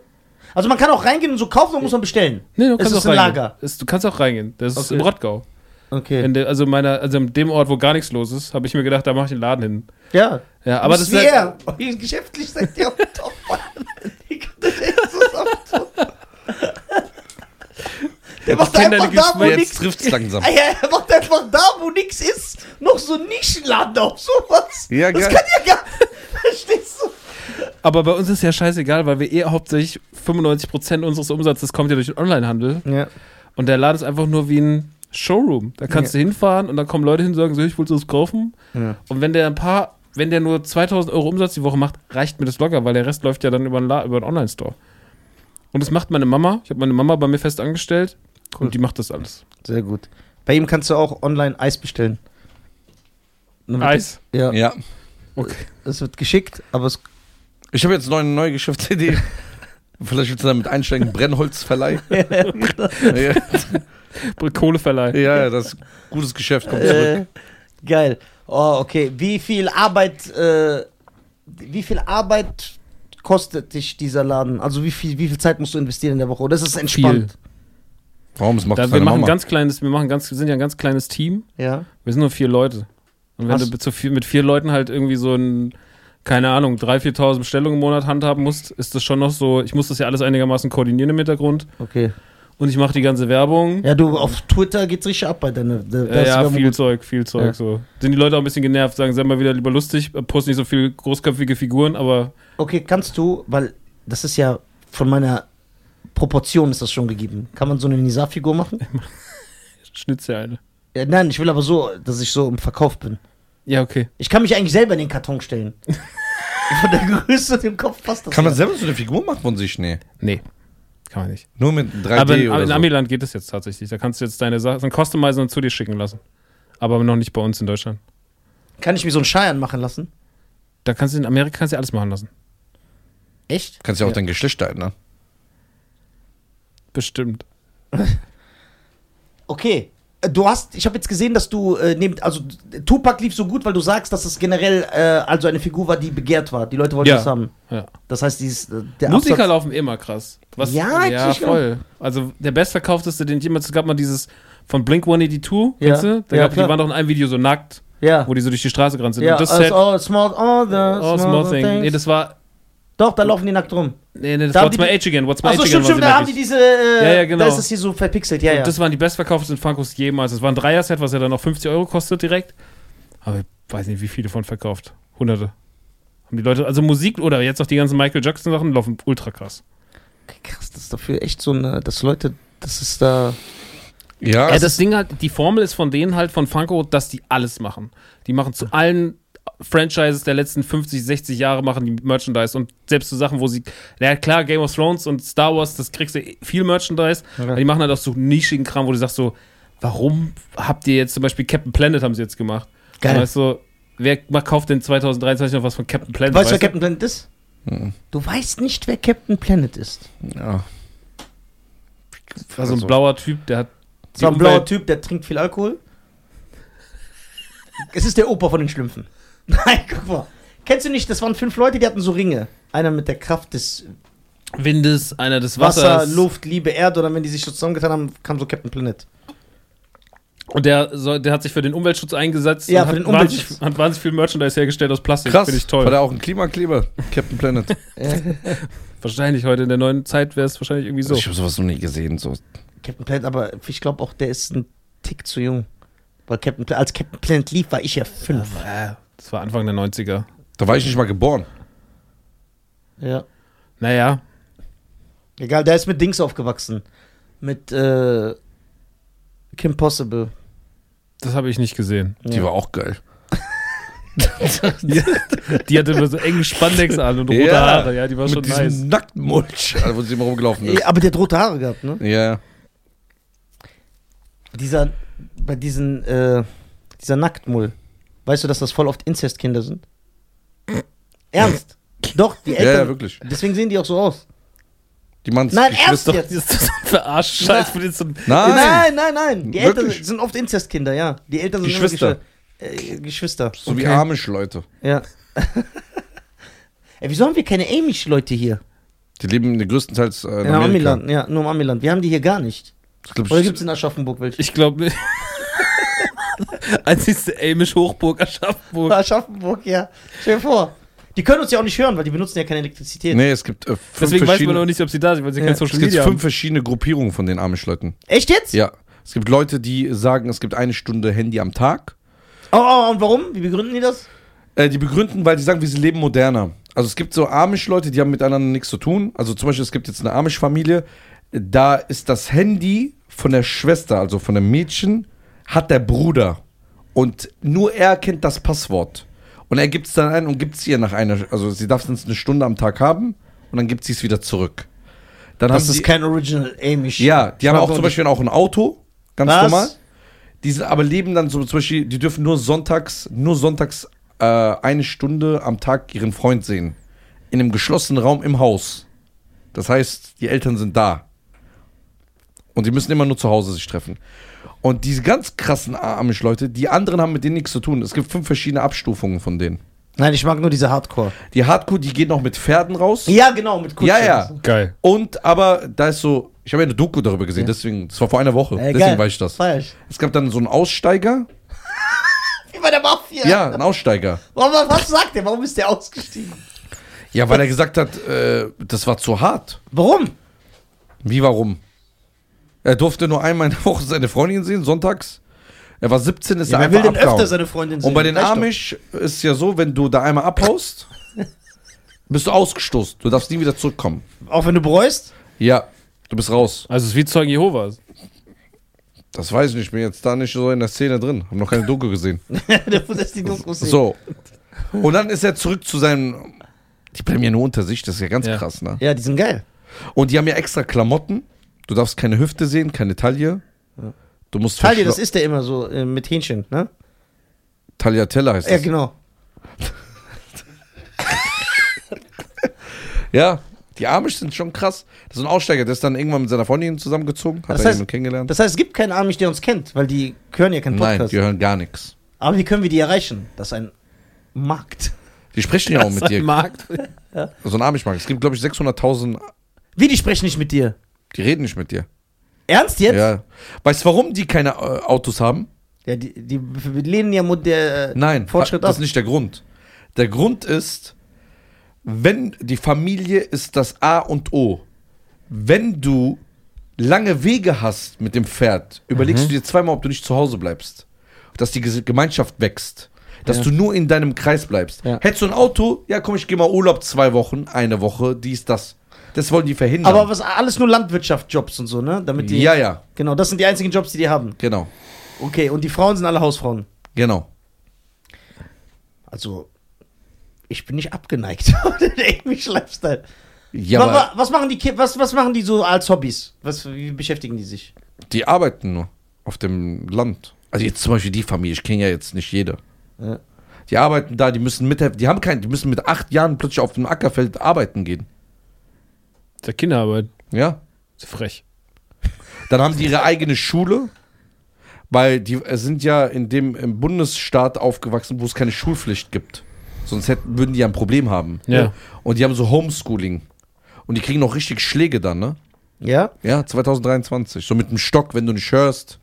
Also man kann auch reingehen und so kaufen oder muss man bestellen? Nee, du Ist kannst es auch ein reingehen. Lager? Ist, du kannst auch reingehen. Das ist Okay. im Rottgau. Okay. Der, also, meiner, also in dem Ort, wo gar nichts los ist, habe ich mir gedacht, da mache ich einen Laden hin. ja. Ja, aber das ist ist wie halt, er. Geschäftlich seid ihr auch top. [laughs] Ihr könnt das echt zusammentun. Der macht einfach da, wo. Jetzt nix trifft's langsam. Ja, er macht einfach da, wo nix ist, noch so Nischenladen auf sowas. Ja, das geil. kann ja gar [laughs] Verstehst du? aber bei uns ist ja scheißegal, weil wir eh hauptsächlich 95% unseres Umsatzes kommt ja durch den Onlinehandel. Ja. Und der Laden ist einfach nur wie ein, Showroom. Da kannst du hinfahren und dann kommen Leute hin und sagen, so, ich wollte das kaufen. Ja. Und wenn der ein paar, wenn der nur 2000 Euro Umsatz die Woche macht, reicht mir das locker, weil der Rest läuft ja dann über einen, La- über einen Online-Store. Und das macht meine Mama. Ich habe meine Mama bei mir fest angestellt Cool. und die macht das alles. Sehr gut. Bei ihm kannst du auch online Eis bestellen. Eis. Ja. Ja. Okay. Es wird geschickt, aber es. Ich habe jetzt eine neue, Geschäftsidee. Vielleicht willst du damit einsteigen, Brennholzverleih. [laughs] ja, Kohleverleih. ja, ja, das ist gutes Geschäft, kommt zurück. äh, geil. Oh, okay. Wie viel Arbeit, äh, wie viel Arbeit kostet dich dieser Laden? Also wie viel, wie viel Zeit musst du investieren in der Woche? Oder ist es entspannt? Warum? Das macht Da, das wir machen Mama. ganz kleines, wir machen ganz, sind ja ein ganz kleines Team. Ja. Wir sind nur vier Leute. Und wenn Was? du mit, so viel, mit vier Leuten halt irgendwie so ein, keine Ahnung, 3.000, 4.000 Bestellungen im Monat handhaben musst, ist das schon noch so, ich muss das ja alles einigermaßen koordinieren im Hintergrund. Okay. Und ich mache die ganze Werbung. Ja, du, auf Twitter geht's richtig ab bei deiner. Äh, ja, viel gut. Zeug, viel Zeug. Ja. So. Sind die Leute auch ein bisschen genervt, sagen, sei mal wieder lieber lustig, post nicht so viel großköpfige Figuren, aber Okay, kannst du, weil das ist ja von meiner Proportion ist das schon gegeben. Kann man so eine Nisa-Figur machen? [laughs] schnitze ja eine. Ja, nein, ich will aber so, dass ich so im Verkauf bin. Ja, okay. Ich kann mich eigentlich selber in den Karton stellen. [laughs] Von der Größe und dem Kopf passt das. Kann man ja. selber so eine Figur machen von sich? Nee. Nee, kann man nicht. Nur mit 3D aber in, oder in so. Amiland geht es jetzt tatsächlich. Da kannst du jetzt deine Sachen customizen und zu dir schicken lassen. Aber noch nicht bei uns in Deutschland. Kann ich mir so einen Scheiern machen lassen? Da kannst du in Amerika kannst du alles machen lassen. Echt? Kannst ja auch Ja. dein Geschlecht ändern. Bestimmt. [laughs] Okay. Äh, Du hast, ich habe jetzt gesehen, dass du äh, neben, also Tupac lief so gut, weil du sagst, dass es generell äh, also eine Figur war, die begehrt war. Die Leute wollten Ja. das haben. Ja. Das heißt, dieses, äh, der Musiker Absatz- laufen immer krass. Was, Ja, ja voll. Also der bestverkaufteste, den ich jemals, es gab mal dieses von Blink 182, Ja. kennst du? Da Ja, gab, die waren doch in einem Video so nackt, Ja. wo die so durch die Straße gerannt sind. Ja, und das also, Set, all small, all the oh, small, small thing. things. Nee, das war, Doch, da laufen die nackt rum. nee, nee, das Da What's die My Age Again, What's My Achso, Age stimmt, Again. stimmt, da haben die diese, äh, Ja, ja, genau. da ist es hier so verpixelt, ja, ja. Das waren die bestverkauftesten Funkos jemals. Das war ein Dreier-Set, was ja dann noch 50 Euro kostet direkt. Aber ich weiß nicht, wie viele von verkauft. Hunderte. Haben die Leute, also Musik oder jetzt auch die ganzen Michael Jackson-Sachen laufen ultra krass. Okay, krass, das ist dafür echt so eine, dass Leute, das ist da, Ja, Ja, das Ding halt, die Formel ist von denen halt, von Funko, dass die alles machen. Die machen zu allen Franchises der letzten 50, 60 Jahre machen die Merchandise und selbst so Sachen, wo sie, ja klar, Game of Thrones und Star Wars, das kriegst du viel Merchandise, aber die machen halt auch so nischigen Kram, wo du sagst so, warum habt ihr jetzt zum Beispiel Captain Planet haben sie jetzt gemacht? Geil. Weißt du, wer kauft denn 2023 noch was von Captain Planet? weißt du, wer? Captain Planet ist? Mhm. Du weißt nicht, wer Captain Planet ist. ja. Das war so ein Also- blauer Typ, der hat die ein blauer Typ, der trinkt viel Alkohol. Es ist der Opa von den Schlümpfen. [laughs] Nein, guck mal. Kennst du nicht, das waren fünf Leute, die hatten so Ringe. Einer mit der Kraft des Windes, einer des Wasser, Wassers. Luft, Liebe, Erde. Oder wenn die sich so zusammengetan haben, kam so Captain Planet. Und der, soll, der hat sich für den Umweltschutz eingesetzt Ja, und für hat, den Umweltschutz. wahnsinnig, hat wahnsinnig viel Merchandise hergestellt aus Plastik. Krass. Finde ich toll. War der auch ein Klimakleber? Captain Planet. [laughs] [laughs] Wahrscheinlich heute in der neuen Zeit wäre es wahrscheinlich irgendwie so. Ich habe sowas noch nie gesehen. So. Captain Planet, aber ich glaube auch, der ist ein Tick zu jung. Weil Captain Planet, als Captain Planet lief, war ich ja fünf. Ja, das war Anfang der 90er. Da war ich nicht mal geboren. Ja. Naja, Egal, der ist mit Dings aufgewachsen. Mit äh, Kim Possible. das habe ich nicht gesehen. Die Ja. war auch geil. [laughs] Die hatte immer so engen Spandex an und rote Ja, Haare. Ja, die war schon Mit diesem nice. nackten Mulch, wo sie immer rumgelaufen ist. Ja, aber der hat rote Haare gehabt, ne? Ja. Dieser, bei diesen, äh, dieser Nacktmull. Weißt du, dass das voll oft Inzestkinder sind? Ernst? Doch, die Ja, Eltern. ja, wirklich. Deswegen sehen die auch so aus. Die Manns Nein, [laughs] die ernst jetzt? Das ist so ein verarscht Scheiß den so Nein. Nein, nein, nein. Die Eltern Wirklich? sind oft Inzestkinder, ja. Die Eltern sind Geschwister. immer Geschw äh, Geschwister. So wie Okay. Amish-Leute. Ja. [laughs] Ey, wieso haben wir keine Amish-Leute hier? Die leben größtenteils äh, in In Amerika. Amiland, ja, nur im Amiland. Wir haben die hier gar nicht. Oder gibt es in Aschaffenburg welche? Ich glaube nicht. [laughs] [laughs] Einzigste Amish Hochburg Aschaffenburg. Aschaffenburg, ja. Stell dir vor. Die können uns ja auch nicht hören, weil die benutzen ja keine Elektrizität. Nee, es gibt äh, fünf Deswegen weiß man verschiedene, auch nicht, ob sie da sind, weil sie Ja. kein es Social gibt Media fünf haben. verschiedene Gruppierungen von den Amish-Leuten. Echt jetzt? Ja. Es gibt Leute, die sagen, es gibt eine Stunde Handy am Tag. Oh, oh, und warum? Wie begründen die das? Äh, die begründen, weil die sagen, wir leben moderner. Also es gibt so Amish-Leute, die haben miteinander nichts zu tun. Also zum Beispiel, es gibt jetzt eine Amish-Familie, da ist das Handy von der Schwester, also von dem Mädchen, hat der Bruder. Und nur er kennt das Passwort. Und er gibt es dann ein und gibt es ihr nach einer, also sie darf es eine Stunde am Tag haben und dann gibt sie es wieder zurück. Dann Das ist sie, kein Original Amy. ja, die haben auch zum Beispiel auch ein Auto, ganz Was? normal. Die sind aber leben dann so zum Beispiel, die dürfen nur sonntags, nur sonntags äh, eine Stunde am Tag ihren Freund sehen. In einem geschlossenen Raum im Haus. Das heißt, die Eltern sind da. Und die müssen immer nur zu Hause sich treffen. Und diese ganz krassen Amish-Leute, die anderen haben mit denen nichts zu tun. Es gibt fünf verschiedene Abstufungen von denen. Nein, ich mag nur diese Hardcore. Die Hardcore, die gehen noch mit Pferden raus. Ja, genau, mit Kutsche. Ja, ja. Geil. Und aber da ist so, ich habe ja eine Doku darüber gesehen, deswegen, das war vor einer Woche, Äh, deswegen geil. weiß ich das. Ich. Es gab dann so einen Aussteiger. [laughs] Wie bei der Mafia. Ja, ein Aussteiger. Warum, was sagt der? Warum ist der ausgestiegen? Ja, weil er gesagt hat, äh, das war zu hart. Warum? Wie, warum? Er durfte nur einmal in der Woche seine Freundin sehen, sonntags. Er war 17, ist Ja, er wer will einfach denn abgehauen. öfter seine Freundin sehen? Und bei den Reicht doch. Amish ist ja so, wenn du da einmal abhaust, [laughs] bist du ausgestoßen. Du darfst nie wieder zurückkommen. Auch wenn du bereust? Ja, du bist raus. Also es ist wie Zeugen Jehovas. Das weiß ich nicht, ich bin jetzt da nicht so in der Szene drin. Hab noch keine [laughs] Doku gesehen. [laughs] du musst die Dokus sehen. So. Und dann ist er zurück zu seinem. Die bleiben ja nur unter sich, das ist ja ganz Ja. krass, ne? Ja, die sind geil. Und die haben ja extra Klamotten. Du darfst keine Hüfte sehen, keine Taille. Du musst Taille, das ist der immer so äh, mit Hähnchen, ne? Tagliatella heißt Ja, das. genau. [laughs] Ja, die Amish sind schon krass. Das ist ein Aussteiger, der ist dann irgendwann mit seiner Freundin zusammengezogen, hat Das er heißt- jemanden kennengelernt. Das heißt, es gibt keinen Amish, der uns kennt, weil die hören ja keinen Nein, Podcast. die hören gar nichts. Aber wie können wir die erreichen? Das ist ein Markt. Die sprechen ja auch mit dir. Markt. So ein Amish-Markt. Es gibt, glaube ich, 600.000, Wie, die sprechen nicht mit dir? Die reden nicht mit dir. Ernst jetzt? Ja. Weißt du, warum die keine äh, Autos haben? Ja, die, die lehnen ja der, äh, Nein, Fortschritt das ab. ist nicht der Grund. Der Grund ist, wenn die Familie ist das A und O. Wenn du lange Wege hast mit dem Pferd, überlegst Mhm. du dir zweimal, ob du nicht zu Hause bleibst. Dass die Gemeinschaft wächst. Dass Ja. du nur in deinem Kreis bleibst. Ja. Hättest du ein Auto, ja komm, ich gehe mal Urlaub zwei Wochen, eine Woche, dies, das. Das wollen die verhindern. Aber was alles nur Landwirtschaftsjobs und so, ne? Damit die, ja, ja, Genau, das sind die einzigen Jobs, die die haben. genau. Okay, und die Frauen sind alle Hausfrauen. Genau. Also, ich bin nicht abgeneigt [laughs] English Lifestyle. Ja, aber wa- was machen die was, was machen die so als Hobbys? Was, wie beschäftigen die sich? die arbeiten nur auf dem Land. Also jetzt zum Beispiel die Familie, ich kenne ja jetzt nicht jede. Ja. Die arbeiten da, die müssen mit, die haben kein, die müssen mit acht Jahren plötzlich auf dem Ackerfeld arbeiten gehen. Der Kinderarbeit. Ja. Ist frech. Dann haben die ihre eigene Schule, weil die sind ja in dem im Bundesstaat aufgewachsen, wo es keine Schulpflicht gibt. Sonst hätten, würden die ja ein Problem haben. Ja. Und die haben so Homeschooling. Und die kriegen noch richtig Schläge dann, ne? Ja? Ja, 2023. So mit dem Stock, wenn du nicht hörst.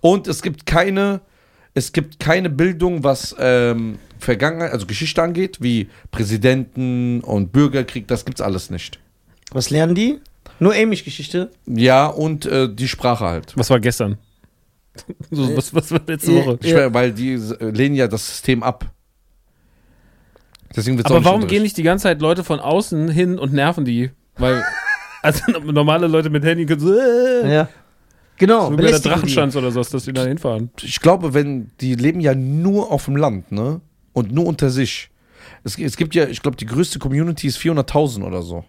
Und es gibt keine, es gibt keine Bildung, was ähm, Vergangenheit, also Geschichte angeht, wie Präsidenten und Bürgerkrieg, das gibt's alles nicht. Was lernen die? Nur Amish-Geschichte? Ja, und äh, die Sprache halt. Was war gestern? [laughs] So, was, was war letzte Ja. Woche? Ich mein, weil die äh, lehnen ja das System ab. Deswegen wird's Aber warum gehen nicht die ganze Zeit Leute von außen hin und nerven die? Weil, [laughs] also normale Leute mit Handy können so, äh, Ja. Genau, so der. Drachenschanz oder so, dass die da hinfahren. ich glaube, wenn die leben ja nur auf dem Land, ne? Und nur unter sich. Es, es gibt ja, ich glaube, die größte Community ist 400.000 oder so.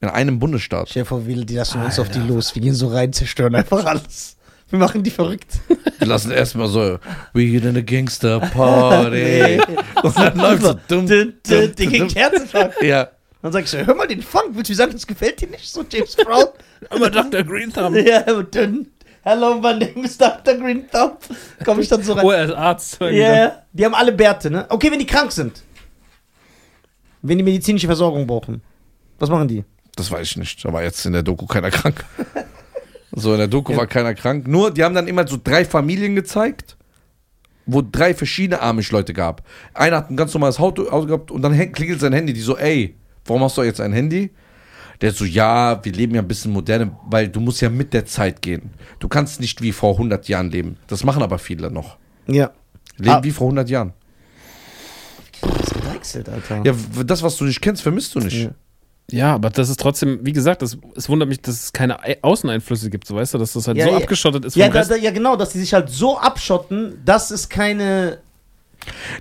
In einem Bundesstaat. Stell dir vor, die lassen uns auf die los. Wir gehen so rein, zerstören einfach alles. Wir machen die verrückt. Wir lassen erstmal so, we get in a gangster party. [laughs] Und dann [laughs] läuft so dumm. Die dumm, gegen Herzenschlag. Ja. Dann sag ich so, hör mal den Funk. Willst du sagen, das gefällt dir nicht so, James Brown? Aber Dr. Green Thumb. ja, und dann, hello, my name is Dr. Green Thumb. Komm ich dann so rein. Oh, er ist Arzt. Ja, yeah. die haben alle Bärte, ne? Okay, wenn die krank sind. Wenn die medizinische Versorgung brauchen. Was machen die? Das weiß ich nicht. Da war jetzt in der Doku keiner krank. [laughs] So, in der Doku Ja. war keiner krank. Nur, die haben dann immer so drei Familien gezeigt, wo drei verschiedene Amish-Leute gab. Einer hat ein ganz normales Auto, gehabt und dann klingelt sein Handy. Die so, ey, warum hast du jetzt ein Handy? Der so, ja, wir leben ja ein bisschen moderne, weil du musst ja mit der Zeit gehen. Du kannst nicht wie vor 100 Jahren leben. Das machen aber viele noch. Ja. Leben Ah. wie vor 100 Jahren. Das ist gedeichselt, Alter. Ja, das, was du nicht kennst, vermisst du nicht. Ja. Ja, aber das ist trotzdem, wie gesagt, das, es wundert mich, dass es keine Ei- Außeneinflüsse gibt, so weißt du, dass das halt Ja, so ja. abgeschottet ist Ja, da, da, ja, genau, dass die sich halt so abschotten, dass es keine.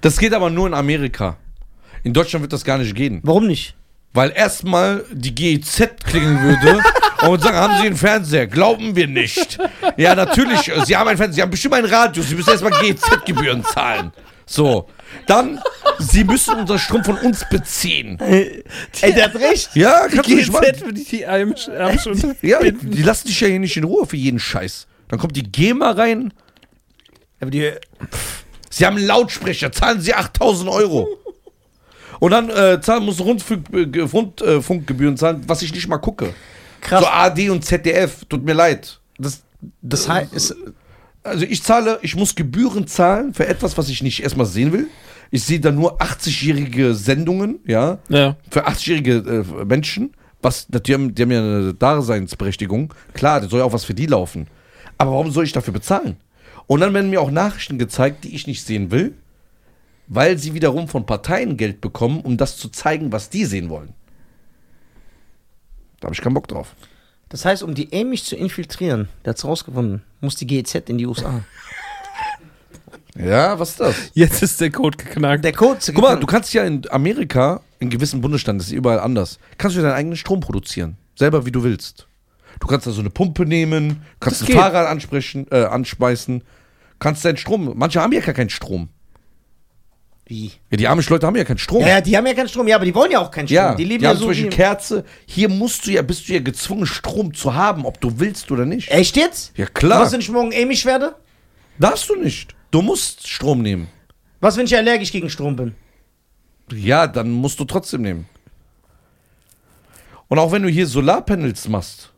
Das geht aber nur in Amerika. In Deutschland wird das gar nicht gehen. Warum nicht? Weil erstmal die GEZ klingeln würde [laughs] und sagen, haben Sie einen Fernseher? Glauben wir nicht. Ja, natürlich, Sie haben einen Fernseher, Sie haben bestimmt ein Radio, Sie müssen erstmal GEZ-Gebühren zahlen. So. Dann, Sie müssen unseren Strom von uns beziehen. Ey, der hat recht. Ja, kannst du nicht machen. GZ für die armen schon. Ja, [laughs] die lassen dich ja hier nicht in Ruhe für jeden Scheiß. Dann kommt die GEMA rein. Aber die, Sie haben einen Lautsprecher, zahlen Sie 8000 Euro. Und dann äh, zahlen, muss Rundfunk, äh, Rundfunkgebühren zahlen, was ich nicht mal gucke. krass. So AD und ZDF, tut mir leid. das, das heißt. Also ich zahle, ich muss Gebühren zahlen für etwas, was ich nicht erstmal sehen will. Ich sehe da nur 80-jährige Sendungen, ja, Ja. für 80-jährige äh, Menschen. Was, die haben, die haben ja eine Daseinsberechtigung. Klar, da soll ja auch was für die laufen. Aber warum soll ich dafür bezahlen? Und dann werden mir auch Nachrichten gezeigt, die ich nicht sehen will, weil sie wiederum von Parteien Geld bekommen, um das zu zeigen, was die sehen wollen. Da habe ich keinen Bock drauf. Das heißt, um die Amish zu infiltrieren, der hat's rausgefunden, muss die GEZ in die USA. Ja, was ist das? Jetzt ist der Code geknackt. Der Code. Guck mal, du kannst ja in Amerika, in gewissen Bundesstaaten, das ist überall anders, kannst du deinen eigenen Strom produzieren. Selber wie du willst. Du kannst da so eine Pumpe nehmen, kannst Das ein geht. Fahrrad ansprechen, äh, anspeisen, kannst deinen Strom. Manche haben ja gar keinen Strom. Wie? Ja, die armen Leute haben ja keinen Strom. Ja, ja, die haben ja keinen Strom. Ja, aber die wollen ja auch keinen Strom. Ja, die leben die ja haben so zum Beispiel Kerze. Hier musst du ja, bist du ja gezwungen, Strom zu haben, ob du willst oder nicht. Echt jetzt? Ja, klar. Was, wenn ich morgen Amish werde? Darfst du nicht. Du musst Strom nehmen. Was, wenn ich allergisch gegen Strom bin? Ja, dann musst du trotzdem nehmen. Und auch wenn du hier Solarpanels machst,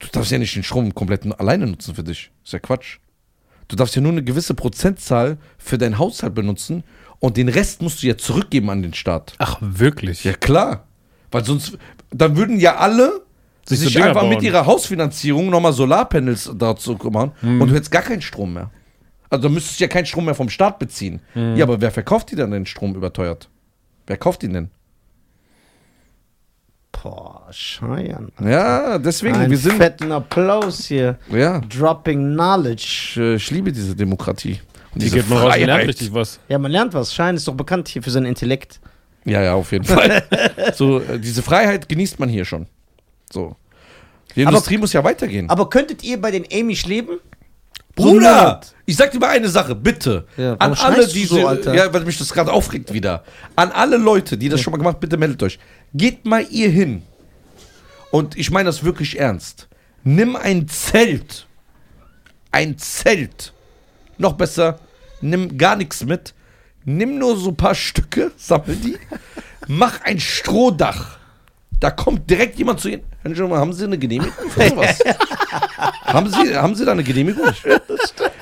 du darfst ja nicht den Strom komplett alleine nutzen für dich. Ist ja Quatsch. Du darfst ja nur eine gewisse Prozentzahl für deinen Haushalt benutzen und den Rest musst du ja zurückgeben an den Staat. Ach, wirklich? Ja, klar. Weil sonst, dann würden ja alle Sich sich, so einfach mit bauen. ihrer Hausfinanzierung nochmal Solarpanels dazu machen Hm. und du hättest gar keinen Strom mehr. Also dann müsstest du ja keinen Strom mehr vom Staat beziehen. Hm. Ja, aber wer verkauft dir dann den Strom überteuert? Wer kauft ihn denn? Boah, Scheiern. Ja, deswegen, Ein wir sind. fetten Applaus hier. Ja, Dropping Knowledge. ich, äh, ich liebe diese Demokratie. Und Die diese geht mal raus und lernt richtig was. Ja, man lernt was. Schein ist doch bekannt hier für seinen Intellekt. Ja, ja, auf jeden Fall. so, äh, diese Freiheit genießt man hier schon. So. Die Aber- Industrie muss ja weitergehen. Aber könntet ihr bei den Amish leben? Bruder, ich sag dir mal eine Sache, bitte. Ja, An alle, die so, Alter? ja, weil mich das gerade aufregt wieder. An alle Leute, die das schon mal gemacht, bitte meldet euch. Geht mal ihr hin. Und ich meine das wirklich ernst. Nimm ein Zelt. Ein Zelt. Noch besser, nimm gar nichts mit. Nimm nur so ein paar Stücke, [laughs] sammel die. mach ein Strohdach. Da kommt direkt jemand zu Ihnen. Herr Schirmer, haben Sie eine Genehmigung für [laughs] sowas? haben, Sie, haben Sie da eine Genehmigung?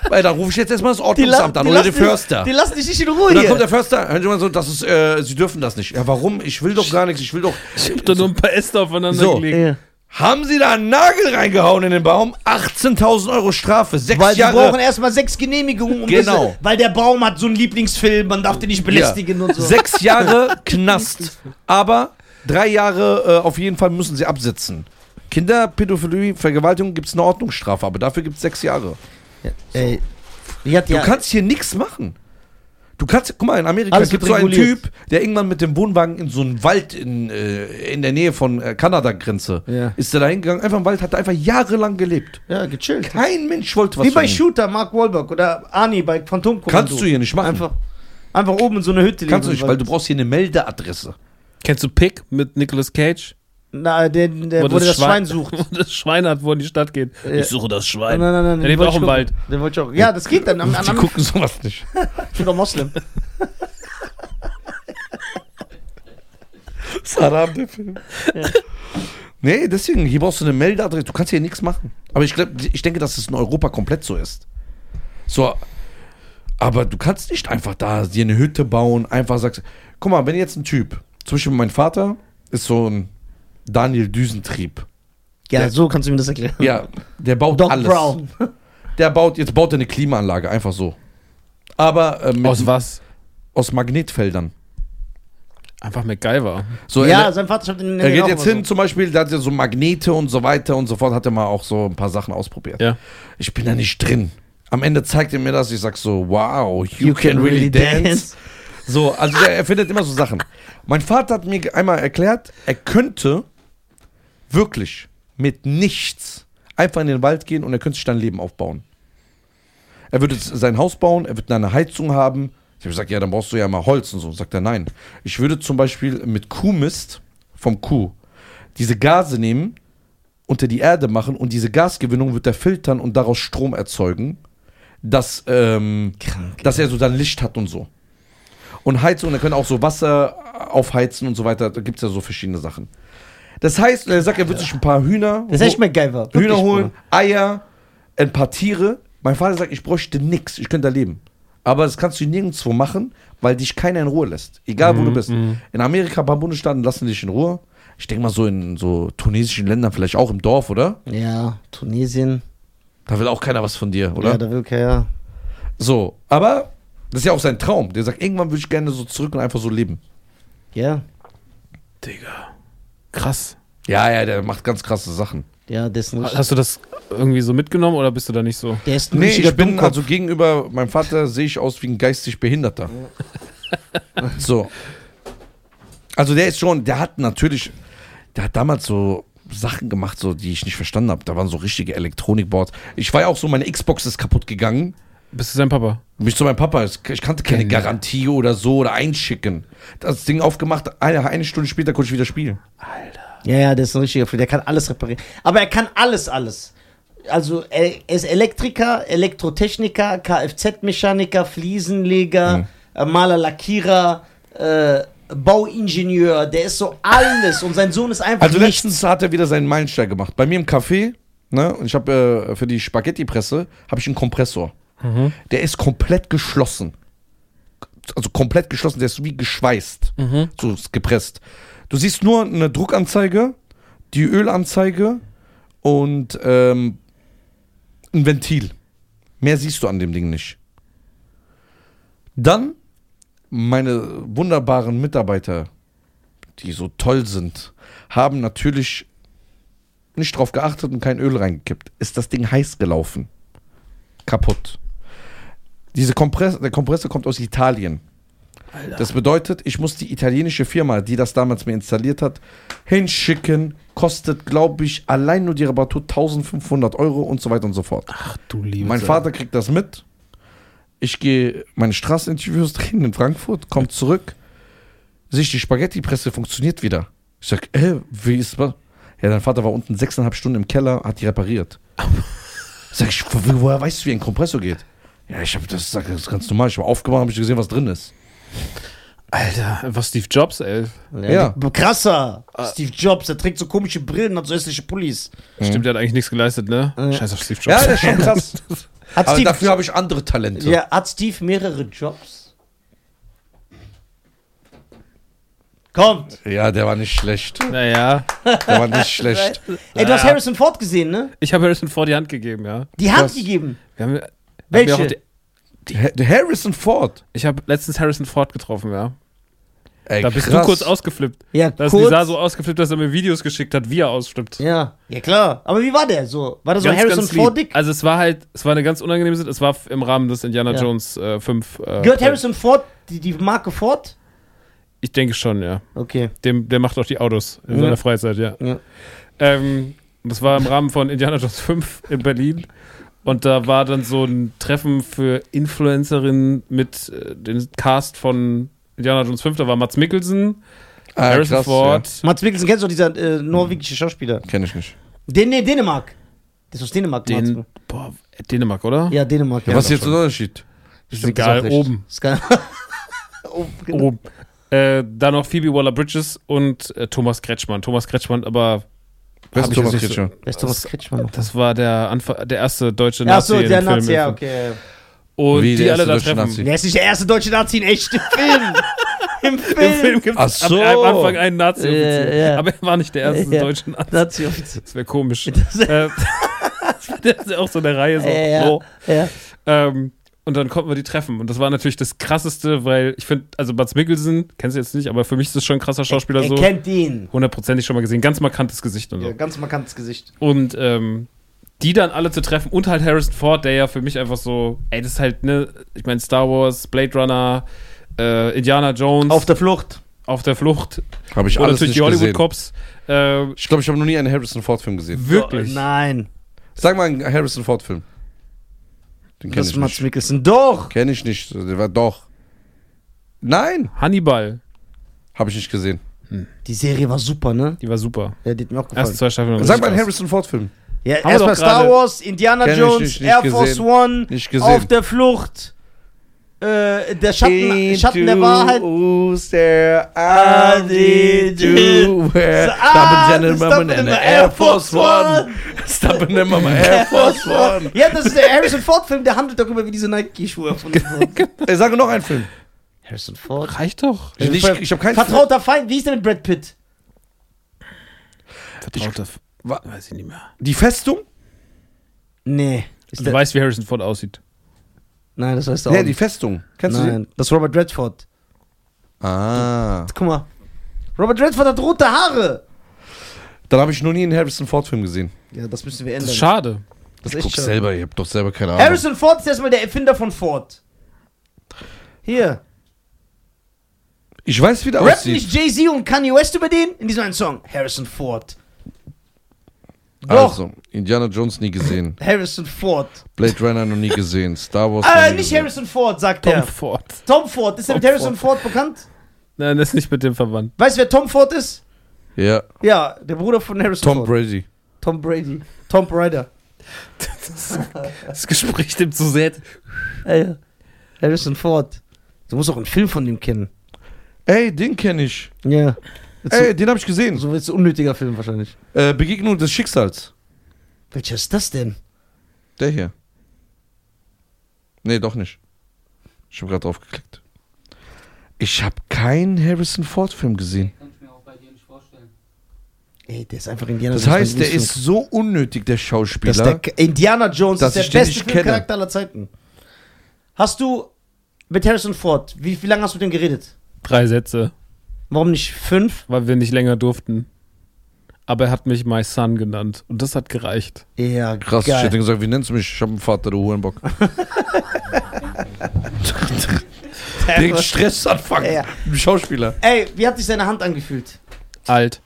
Weil da rufe ich jetzt erstmal das Ordnungsamt an oder den Förster. die lassen dich nicht in Ruhe Und dann hier. kommt der Förster, hören Sie mal so, das ist, äh, Sie dürfen das nicht. Ja, warum? Ich will doch gar nichts, ich will doch. Ich hab da nur ein paar Äste aufeinander So. gelegt. Ja. Haben Sie da einen Nagel reingehauen in den Baum? 18.000 Euro Strafe, sechs Weil sie Jahre. brauchen erstmal sechs Genehmigungen. Um Genau. Das, weil der Baum hat so einen Lieblingsfilm, man darf den nicht belästigen und so. Sechs Jahre [laughs] Knast. Aber drei Jahre äh, auf jeden Fall müssen sie absitzen. Kinderpädophilie, Vergewaltigung gibt es eine Ordnungsstrafe, aber dafür gibt es sechs Jahre. Ey, die hat Du ja, kannst hier nichts machen. Du kannst, guck mal, in Amerika Alles gibt es so einen. Typ, der irgendwann mit dem Wohnwagen in so einen Wald in, äh, in der Nähe von äh, Kanada-Grenze Ja. ist er da hingegangen, einfach im Wald, hat er einfach jahrelang gelebt. ja, gechillt. Kein Mensch wollte was Wie bei. Shooter, Mark Wahlberg oder Ani bei Phantomkommando. Kannst du hier nicht machen. Einfach, einfach oben in so eine Hütte Kannst du nicht, weil du brauchst hier eine Meldeadresse. Kennst du Pick mit Nicolas Cage? Na, der, der, wo der das Schwein sucht. [laughs] Wo das Schwein hat, wo er in die Stadt geht. Ja. Ich suche das Schwein. nein, nein, nein. Der lebt auch im gucken. Wald. Den wollte ich auch. Ja, das geht dann. Am, [laughs] Die am, gucken sowas nicht. [laughs] ich bin doch Moslem. Saddam, der Film. Nee, deswegen, hier brauchst du eine Meldeadresse. Du kannst hier nichts machen. Aber ich, glaub, ich denke, dass es in Europa komplett so ist. So, aber du kannst nicht einfach da dir eine Hütte bauen, einfach sagst, guck mal, wenn jetzt ein Typ, zum Beispiel mein Vater ist so ein Daniel Düsentrieb. Ja, Der- so kannst du mir das erklären. Ja, der baut Doc alles. Brown. [laughs] Der baut, jetzt baut er eine Klimaanlage, einfach so. Aber äh, mit, Aus was? aus Magnetfeldern. Einfach MacGyver. So, ja, er, sein Vater schreibt in den er geht jetzt hin, zum Beispiel, da hat er so Magnete und so weiter und so fort, hat er mal auch so ein paar Sachen ausprobiert. Ja. Ich bin da nicht drin. Am Ende zeigt er mir das, ich sag so, wow, you, You can really dance. So, also der, er findet immer so Sachen. Mein Vater hat mir einmal erklärt, er könnte wirklich mit nichts einfach in den Wald gehen und er könnte sich dann ein Leben aufbauen. Er würde sein Haus bauen, er würde eine Heizung haben. Ich habe gesagt, ja, dann brauchst du ja mal Holz und so. Sagt er, nein. Ich würde zum Beispiel mit Kuhmist vom Kuh diese Gase nehmen, unter die Erde machen und diese Gasgewinnung wird er filtern und daraus Strom erzeugen, dass, ähm, Krank. dass er so dann Licht hat und so. Und Heizung, er kann auch so Wasser aufheizen und so weiter. Da gibt es ja so verschiedene Sachen. Das heißt, er sagt, er wird sich ein paar Hühner, Das ist echt MacGyver. Wirklich, Hühner holen. Eier, ein paar Tiere. Mein Vater sagt, ich bräuchte nichts, ich könnte da leben. Aber das kannst du nirgendwo machen, weil dich keiner in Ruhe lässt. Egal wo du bist. In Amerika, ein paar Bundesstaaten lassen dich in Ruhe. Ich denke mal so in so tunesischen Ländern, vielleicht auch im Dorf, oder? Ja, Tunesien. Da will auch keiner was von dir, oder? Ja, da will keiner. so, aber das ist ja auch sein Traum. Der sagt, irgendwann würde ich gerne so zurück und einfach so leben. Ja, Digga. Krass. Ja, ja, der macht ganz krasse Sachen. ja, ist ein, Hast du das irgendwie so mitgenommen oder bist du da nicht so? der ist ein Nee, ich bin, Dummkopf. also gegenüber meinem Vater sehe ich aus wie ein geistig Behinderter. [laughs] so. Also der ist schon, der hat natürlich, der hat damals so Sachen gemacht, so, die ich nicht verstanden habe. Da waren so richtige Elektronikboards. Ich war ja auch so, meine Xbox ist kaputt gegangen. Bist du sein Papa? Mich zu meinem Papa, ich kannte keine Genial. Garantie oder so oder einschicken. Das Ding aufgemacht, eine, eine Stunde später konnte ich wieder spielen. Ja, ja, der ist ein richtiger Freak. Der kann alles reparieren. Aber er kann alles, alles. Also er er ist Elektriker, Elektrotechniker, Kfz-Mechaniker, Fliesenleger, Mhm. äh, Maler, Lackierer, äh, Bauingenieur. Der ist so alles. Und sein Sohn ist einfach Also nichts. letztens hat er wieder seinen Meilenstein gemacht. Bei mir im Café, ne, und ich habe äh, für die Spaghetti-Presse, habe ich einen Kompressor. Der ist komplett geschlossen. Also komplett geschlossen, der ist wie geschweißt. So ist gepresst. Du siehst nur eine Druckanzeige, die Ölanzeige und ähm, ein Ventil. Mehr siehst du an dem Ding nicht. Dann meine wunderbaren Mitarbeiter, die so toll sind, haben natürlich nicht drauf geachtet und kein Öl reingekippt. Ist das Ding heiß gelaufen. Kaputt. Diese Kompress der Kompressor kommt aus Italien. Das bedeutet, ich muss die italienische Firma, die das damals mir installiert hat, hinschicken. Kostet, glaube ich, allein nur die Reparatur 1500 Euro und so weiter und so fort. Ach du liebe Mein Vater kriegt das mit. Ich gehe meine Straßeninterviews drehen in Frankfurt, kommt zurück. Sehe ich, die Spaghetti-Presse funktioniert wieder. Ich sag, äh, wie ist das? Ja, dein Vater war unten sechseinhalb Stunden im Keller, hat die repariert. [laughs] Sag ich, wo, woher weißt du, wie ein Kompressor geht? Ja, ich habe das, das ist ganz normal. Ich war aufgemacht, habe ich gesehen, was drin ist. Alter, was Steve Jobs, ey. Ja, Ja. Krasser. Steve Jobs, der trägt so komische Brillen, hat so hässliche Pullis. Stimmt, der hat eigentlich nichts geleistet, ne? Ja. Scheiß auf Steve Jobs. Ja, das ist schon krass. [laughs] Hat Aber Steve, dafür habe ich andere Talente. ja, hat Steve mehrere Jobs? Kommt. Ja, der war nicht schlecht. Naja, Der war nicht schlecht. [laughs] Ey, du hast. Harrison Ford gesehen, ne? ich habe Harrison Ford die Hand gegeben, ja. Die Hand gegeben. Wir haben, Welche? Die, Harrison Ford. ich habe letztens Harrison Ford getroffen, ja. Ey, Da bist krass. du kurz ausgeflippt. Ja, Da ist kurz. Nisa so ausgeflippt, dass er mir Videos geschickt hat, wie er ausflippt. Ja, ja klar. Aber wie war der so? War der so Ganz, Harrison ganz lieb. Ford dick? Also es war halt, es war eine ganz unangenehme Situation. Es war im Rahmen des Indiana Ja. Jones äh, 5. Äh, Gehört Harrison Ford die, die Marke Ford? Ich denke schon, ja. Okay. Dem, der macht auch die Autos in Ja. seiner Freizeit, ja. Ja. Ähm, das war im Rahmen von Indiana Jones 5 in Berlin. Und da war dann so ein Treffen für Influencerinnen mit äh, dem Cast von Indiana Jones 5. Da war Mats Mikkelsen, Ah, Harrison krass, Ford. Mats Mikkelsen, kennst du dieser äh, norwegische Schauspieler? Ja. Kenn ich nicht. Den, nee, Dänemark. Der ist aus Dänemark, Den, Mats. boah, Dänemark, oder? Ja, Dänemark. Ja, Was ist jetzt der Unterschied? Ist egal, oben. Ist geil. [laughs] oh, genau. oben. Äh, dann noch Phoebe Waller-Bridges und äh, Thomas Kretschmann. Thomas Kretschmann, aber Wer ist Thomas Kretschmann? Wer ist Thomas Kretschmann noch? das war der, Anfang, der erste deutsche Ja, Nazi so, im der Film. Nazi, ja, okay. Und Wie, die der alle da deutsche treffen. Nazi? Der ist nicht der erste deutsche Nazi in echt im Film. Im Film. Film gibt es so. am Anfang einen nazi Ja, ja. Aber er war nicht der erste Ja. deutsche Nazi. Nazi-Offizier. Das wäre komisch. äh, [laughs] das ist auch so eine Reihe. So. Ja. Ja. Ähm, und dann konnten wir die treffen. Und das war natürlich das Krasseste, weil ich finde, also Bud Mikkelsen, kennst du jetzt nicht, aber für mich ist das schon ein krasser Schauspieler Er so. kennt ihn. Hundertprozentig schon mal gesehen. Ganz markantes Gesicht und so. Ja, ganz markantes Gesicht. Und ähm, die dann alle zu treffen und halt Harrison Ford, der ja für mich einfach so, ey, das ist halt, ne, ich meine, Star Wars, Blade Runner, äh, Indiana Jones, Auf der Flucht. auf der Flucht Habe ich oder alles natürlich nicht die Hollywood gesehen. Cops. Äh, Ich glaube, ich habe noch nie einen Harrison Ford Film gesehen. wirklich. Oh, nein. Sag mal einen Harrison Ford Film. Den kenne Das ich ist Mats nicht. Mikkelsen. Doch. Kenne ich nicht. Der war doch. Nein, Hannibal, habe ich nicht gesehen. Die Serie war super, ne? die war super. Ja, die hat mir auch gefallen. Erste zwei Staffeln. Sag mal einen Harrison Ford Film. Ja, erstmal Star Wars, Indiana Kenn ich Jones, nicht, nicht Air Force gesehen. One, Nicht gesehen. auf der Flucht, äh, der Schatten, Schatten der Wahrheit. Who's there? I did you. where? Stopping in in the the Air Air Force One. Stopping on my Air [laughs] Force One. Ja, das ist der Harrison Ford-Film, der handelt darüber, wie diese Nike-Schuhe erfunden wurden. Ey, sage noch einen Film. Harrison Ford. Reicht doch. Ich, ich, ich habe keinen Vertrauter Feind, wie ist der mit Brad Pitt? Vertrauter. Wa- Weiß ich nicht mehr. Die Festung? Nee. Ist Du der, weißt, wie Harrison Ford aussieht. Nein, das weißt du auch Ja, die nicht. Festung. Kennst du Nein, das ist Robert Redford. die? Ah. Guck mal. Robert Redford hat rote Haare. Dann habe ich noch nie einen Harrison Ford Film gesehen. Ja, das müssen wir Das ändern. ist schade. Das Ich ist guck schade. selber, ihr habt doch selber keine Ahnung. Harrison Ford ist erstmal der Erfinder von Ford. Hier. Ich weiß, wie der Rappen aussieht. nicht Jay-Z und Kanye West über den? In diesem einen Song. Harrison Ford. Doch. Also, Indiana Jones nie gesehen. [laughs] Harrison Ford. Blade Runner noch nie gesehen. Star Wars Äh, nie nicht gesehen. Harrison Ford, sagt Tom er. Ford. Tom Ford. Ist er mit Tom Harrison Ford. bekannt? Nein, das ist nicht mit dem verwandt. Weißt du, wer Tom Ford ist? Ja, Ja, der Bruder von Harrison Tom Ford. Brady. Tom Brady. Tom Ryder. [laughs] Das Gespräch nimmt so sehr. Ja. Harrison Ford. Du musst auch einen Film von ihm kennen. Ey, den kenne ich. Ja. Ey, den habe ich gesehen. So ist ein unnötiger Film wahrscheinlich. Äh, Begegnung des Schicksals. Welcher ist das denn? Der hier. Nee, doch nicht. Ich habe gerade drauf geklickt. Ich habe keinen Harrison Ford Film gesehen. Kann ich mir auch bei dir nicht vorstellen. Ey, der ist einfach Indiana Das Jones. heißt, der ist so unnötig, der Das Schauspieler. ist der Indiana Jones Dass ist der beste. Filmcharakter aller Zeiten. Hast du mit Harrison Ford, wie, wie lange hast du mit dem geredet? Drei Sätze, Warum nicht fünf? weil wir nicht länger durften. Aber er hat mich My Son genannt. Und das hat gereicht. Ja, Krass, ich geil. hätte gesagt, wie nennst du mich? Ich habe einen Vater, du Hurenbock. [laughs] Den Stressanfang. Ja, ja. Schauspieler. Ey, wie hat sich seine Hand angefühlt? Alt.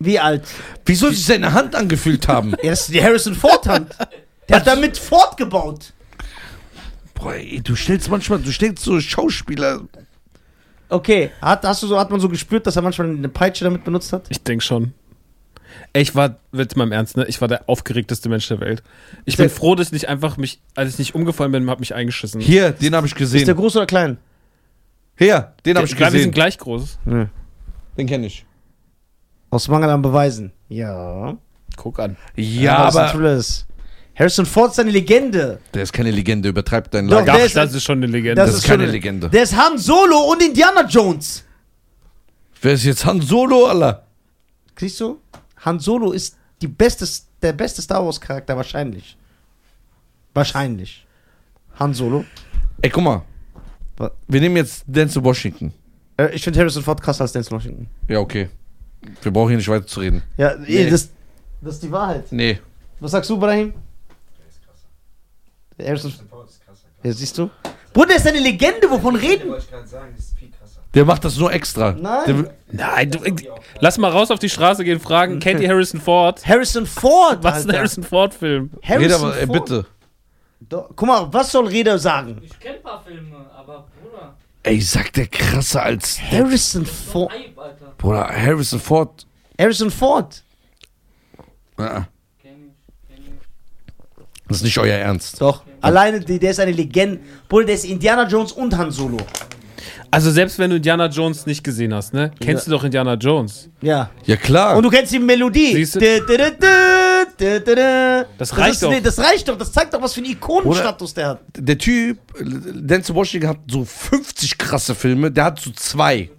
Wie alt? Wie soll sich seine Hand angefühlt haben? Ja, das ist die Harrison Ford Hand. Der hat damit fortgebaut. Boah, ey, du stellst manchmal, du stellst so Schauspieler. Okay, hat, hast du so, hat man so gespürt, dass er manchmal eine Peitsche damit benutzt hat? Ich denke schon. Ey, ich war, jetzt mal im Ernst, ne? Ich war der aufgeregteste Mensch der Welt. Ich bin froh, dass ich nicht einfach mich, als ich nicht umgefallen bin, hab mich eingeschissen. Hier, den habe ich Ist der gesehen. groß oder klein? Hier, den habe ich Ich glaube, wir sind gesehen. gleich groß. Den kenne ich. Aus Mangel an Beweisen. Ja. Guck an. Ja, ein aber. Harrison Ford ist eine Legende. der ist keine Legende, übertreibt deinen Doch, Lager. der Ach, ist- das ist schon eine Legende. Das, das ist ist schon keine eine- Legende. Der ist Han Solo und Indiana Jones. Wer ist jetzt Han Solo, Alter? Siehst du? Han Solo ist die beste, der beste Star Wars Charakter wahrscheinlich. Wahrscheinlich. Han Solo. Ey, guck mal. Was? Wir nehmen jetzt Denzel Washington. Äh, ich finde Harrison Ford krasser als Denzel Washington. Ja, okay. Wir brauchen hier nicht weiter zu reden. Ja, Nee. das, das ist die Wahrheit. Nee. Was sagst du, Brahim? Harrison Ja, siehst du? Bruder, der ist eine Legende, wovon reden? Wollte ich gerade sagen, das ist viel krasser. Der macht das nur extra. Nein. Der, Nein, du, lass mal raus auf die Straße gehen, fragen, [laughs] kennt ihr Harrison Ford? Harrison Ford, Was ist ein Alter. Harrison Ford-Film? Harrison Rede aber, ey, Ford. bitte. Guck mal, was soll Reda sagen? Ich kenne ein paar Filme, aber Bruder, Ey, sagt der krasser als. Harrison so Ford. Hype, Alter. Bruder, Harrison Ford. Harrison Ford. Ah, Kenn ich, kenn ich. Das ist nicht euer Ernst. Doch. Alleine, die, der ist eine Legende. Bruder, der ist Indiana Jones und Han Solo. Also selbst wenn du Indiana Jones nicht gesehen hast, ne? Kennst du doch Indiana Jones. Ja. Ja, klar. Und du kennst die Melodie. Siehst du? Das reicht ist, doch. nee, Das reicht doch. Das zeigt doch, was für einen Ikonenstatus der hat. der Typ, Denzel Washington hat so 50 krasse Filme, der hat so zwei.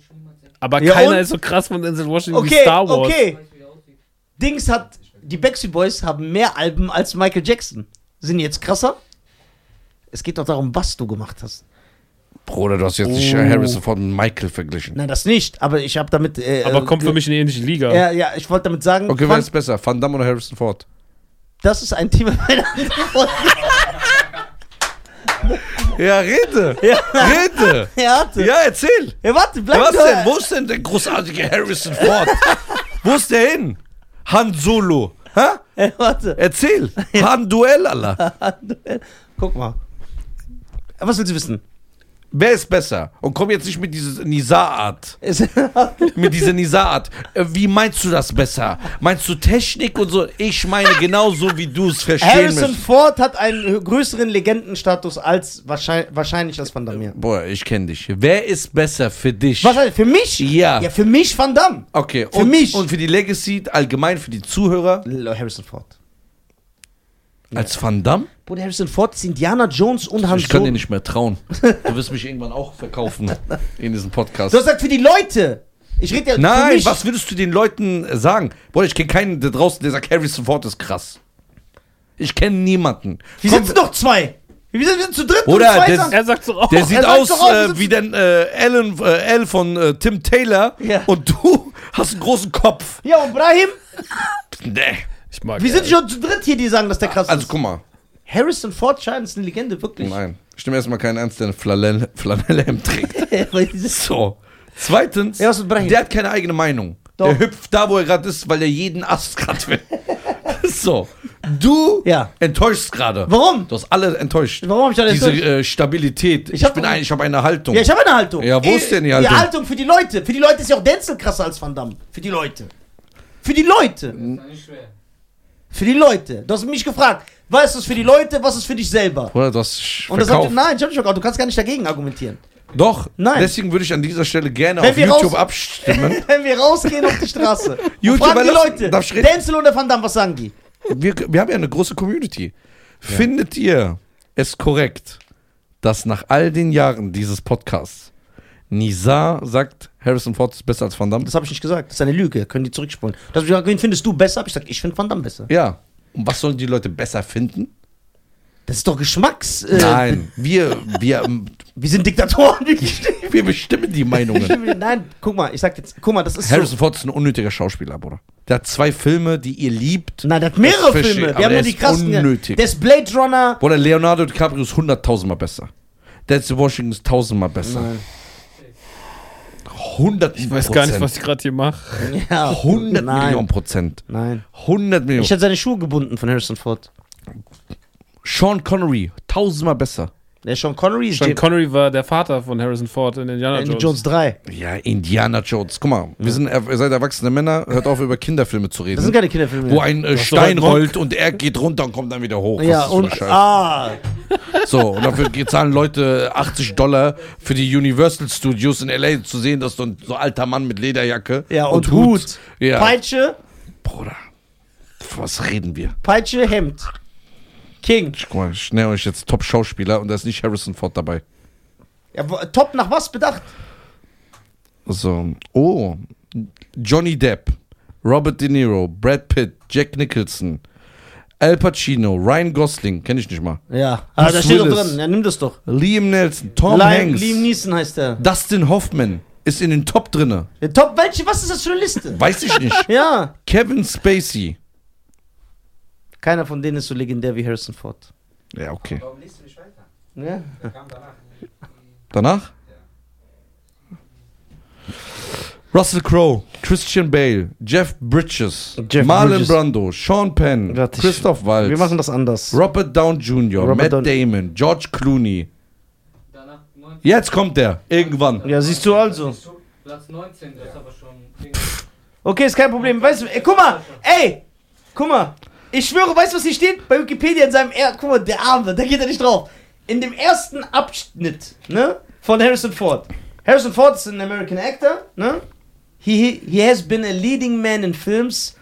Aber Ja, keiner und? ist so krass von Denzel Washington wie Okay, Star Wars. okay. Weiß, wie der aussieht. Dings hat, die Backstreet Boys haben mehr Alben als Michael Jackson. Sind die jetzt krasser? Es geht doch darum, was du gemacht hast. Bruder, du hast jetzt nicht Oh. Harrison Ford mit Michael verglichen. Nein, das nicht. Aber ich habe damit. Äh, Aber äh, kommt für mich in eine ähnliche Liga. Ja, ja, ich wollte damit sagen, Okay, wer ist besser? Van Damme oder Harrison Ford? das ist ein Thema [laughs] [laughs] meiner. Ja, rede. Ja. Rede. Ja, warte. Ja, erzähl. Ja, warte, bleib Was denn? Wo ist denn der großartige Harrison Ford? [laughs] Wo ist der hin? Han Solo. Hä? Ja, [laughs] warte. Erzähl. [laughs] Han Duell, Allah. [laughs] Guck mal. Was willst du wissen? Wer ist besser? Und komm jetzt nicht mit dieser Nisa-Art. [laughs] Mit dieser Nisa-Art. Äh, Wie meinst du das besser? Meinst du Technik und so? Ich meine genauso, wie du es verstehen Harrison möchtest. Ford hat einen größeren Legendenstatus als wahrscheinlich, wahrscheinlich als Van Damme. Boah, ich kenne dich. Wer ist besser für dich? Was heißt, für mich? Ja. Ja, für mich Van Damme. Okay, Für und, mich. Und für die Legacy, allgemein für die Zuhörer, Harrison Ford. Als Van Damme? Bruder, Harrison Ford ist Indiana Jones und Han Ich kann dir nicht mehr trauen. Du wirst mich irgendwann auch verkaufen [laughs] in diesem Podcast. Du hast gesagt, für die Leute. Ich rede ja für Nein, mich. was würdest du den Leuten sagen? Bruder, ich kenne keinen da draußen, der sagt, Harrison Ford ist krass. Ich kenne niemanden. Wir Komm, sitzen doch zwei. Wir sind, wir sind zu dritt. Bruder, und zwei der- sagen- Er sagt so, oh, der sieht sagt aus doch auch, wir äh, sitzen- wie der äh, Alan, äh, L von äh, Tim Taylor Ja. und du [laughs] hast einen großen Kopf. ja, und Brahim, Nee. Ich mag wir sind schon zu dritt hier, die sagen, dass der krass Also ist. guck mal. Harrison Ford scheint ist eine Legende, wirklich. Nein. Ich nehme erstmal keinen ernst, der ein Flanell- [laughs] Flanellhemd trägt. [laughs] So. Zweitens, Ja, was mit Brahim? der hat keine eigene Meinung. Doch. Der hüpft da, wo er gerade ist, weil er jeden Ast gerade will. [laughs] so. Du Ja. enttäuschst gerade. Warum? Du hast alle enttäuscht. Warum hab ich alle Diese enttäuscht? äh, Stabilität. Ich, hab bin doch- ein, ich habe eine Haltung. Ja, ich habe eine Haltung. Ja, wo ist denn die Die Haltung? Haltung für die Leute. Für die Leute ist ja auch Denzel krasser als Van Damme. Für die Leute. Für die Leute. Das ist nicht schwer. Für die Leute. Du hast mich gefragt, was ist das für die Leute, was ist für dich selber? Oder das Und das verkauft. nein, ich hab nicht verkauft. Du kannst gar nicht dagegen argumentieren. Doch. Nein. Deswegen würde ich an dieser Stelle gerne Wenn auf YouTube raus- abstimmen. [laughs] Wenn wir rausgehen auf die Straße [laughs] YouTube, fragen die Leute? Denzel oder Van Damme, was sagen die? wir, wir haben ja eine große Community. Findet ihr es korrekt, dass nach all den Jahren dieses Podcasts Nizar sagt, Harrison Ford ist besser als Van Damme? Das habe ich nicht gesagt. Das ist eine Lüge. Können die zurückspulen. Das hab ich gesagt, wen findest du besser? Hab ich gesagt, ich finde Van Damme besser. Ja. Und was sollen die Leute besser finden? Das ist doch Geschmacks. Äh, Nein, [laughs] wir, wir, ähm, Wir sind Diktatoren. [laughs] wir bestimmen die Meinungen. [laughs] Nein, guck mal, ich sag jetzt, guck mal, das ist so. Harrison Ford ist ein unnötiger Schauspieler, Bruder. Der hat zwei Filme, die ihr liebt. Nein, der hat mehrere Filme. ich, Wir aber haben nur der die ist krassen. unnötig. Der ist Blade Runner. Bruder, Leonardo DiCaprio ist hunderttausendmal besser. Denzel Washington ist tausendmal besser. Nein. Hundert Ich weiß gar nicht, was ich gerade hier mache. [laughs] Ja, 100 nein. Millionen Prozent. Nein. 100 Millionen. Ich hätte seine Schuhe gebunden von Harrison Ford. Sean Connery, tausendmal besser. Der Sean Connery ist Sean James- Connery war der Vater von Harrison Ford in Indiana Indiana Jones. Jones 3. Ja, Indiana Jones. Guck mal, wir sind, ihr seid erwachsene Männer, hört auf über Kinderfilme zu reden. Das sind keine Kinderfilme. wo ein äh, Stein rollt und er geht runter und kommt dann wieder hoch. Ja, und. Scheiße? Ah. So, und dafür zahlen Leute 80 Dollar für die Universal Studios in L.A. zu sehen, dass so ein so alter Mann mit Lederjacke Ja, und, Hut. Ja. Peitsche, Bruder, was reden wir? Peitsche, Hemd. King. Guck mal, ich nenne euch jetzt Top-Schauspieler und da ist nicht Harrison Ford dabei. Ja, top nach was bedacht? So, oh, Johnny Depp, Robert De Niro, Brad Pitt, Jack Nicholson, Al Pacino, Ryan Gosling, kenne ich nicht mal, Ja. Ah, da steht doch drin. Ja, nimm das doch. Liam Nelson, Tom Liam, Hanks, Liam Neeson heißt der. Dustin Hoffman ist in den Top drinne. Der Top, welche? Was ist das für eine Liste? Weiß ich nicht. [laughs] ja. Kevin Spacey. Keiner von denen ist so legendär wie Harrison Ford. Ja, okay. Warum liest du nicht weiter? Ja. Der kam danach. Danach? Russell Crowe, Christian Bale, Jeff Bridges, Jeff Marlon Bridges. Brando, Sean Penn, Warte, Christoph Waltz, Wir machen das anders. Robert Down Jr., Robert Matt Down- Damon, George Clooney. Danach 19. Jetzt kommt der, irgendwann. Ja, siehst du also. Platz 19, das ist aber schon. Okay, ist kein Problem. Weißt du, ey, guck mal, ey, guck mal. Ich schwöre, weißt du, was hier steht? Bei Wikipedia in seinem, er guck mal, der Arme, da geht er nicht drauf. In dem ersten Abschnitt, ne, von Harrison Ford. Harrison Ford ist ein American actor, ne? He, he has been a leading man in films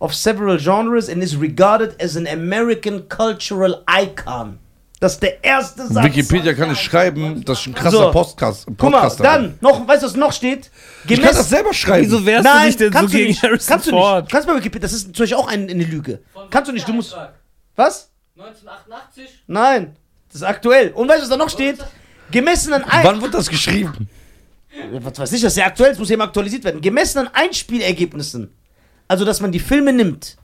of several genres and is regarded as an American cultural icon. Das ist der erste Satz. Wikipedia kann ich schreiben, dass ich ein krasser So. Podcast, Guck mal, dann, noch, weißt du, was noch steht? bin. Ich kann das selber schreiben. Wieso wärst du Nein, nicht denn so kannst du gegen nicht. Harrison kannst du Ford? nicht. Kannst du bei Wikipedia, das ist natürlich auch ein, eine Lüge. Von Kannst du nicht, du musst. Was? 1988? Nein. Das ist aktuell. Und weißt du, was da noch steht? Gemessen an ein. Wann wird das geschrieben? Was weiß ich, das ist ja aktuell, es muss eben aktualisiert werden. Gemessen an Einspielergebnissen, also dass man die Filme nimmt,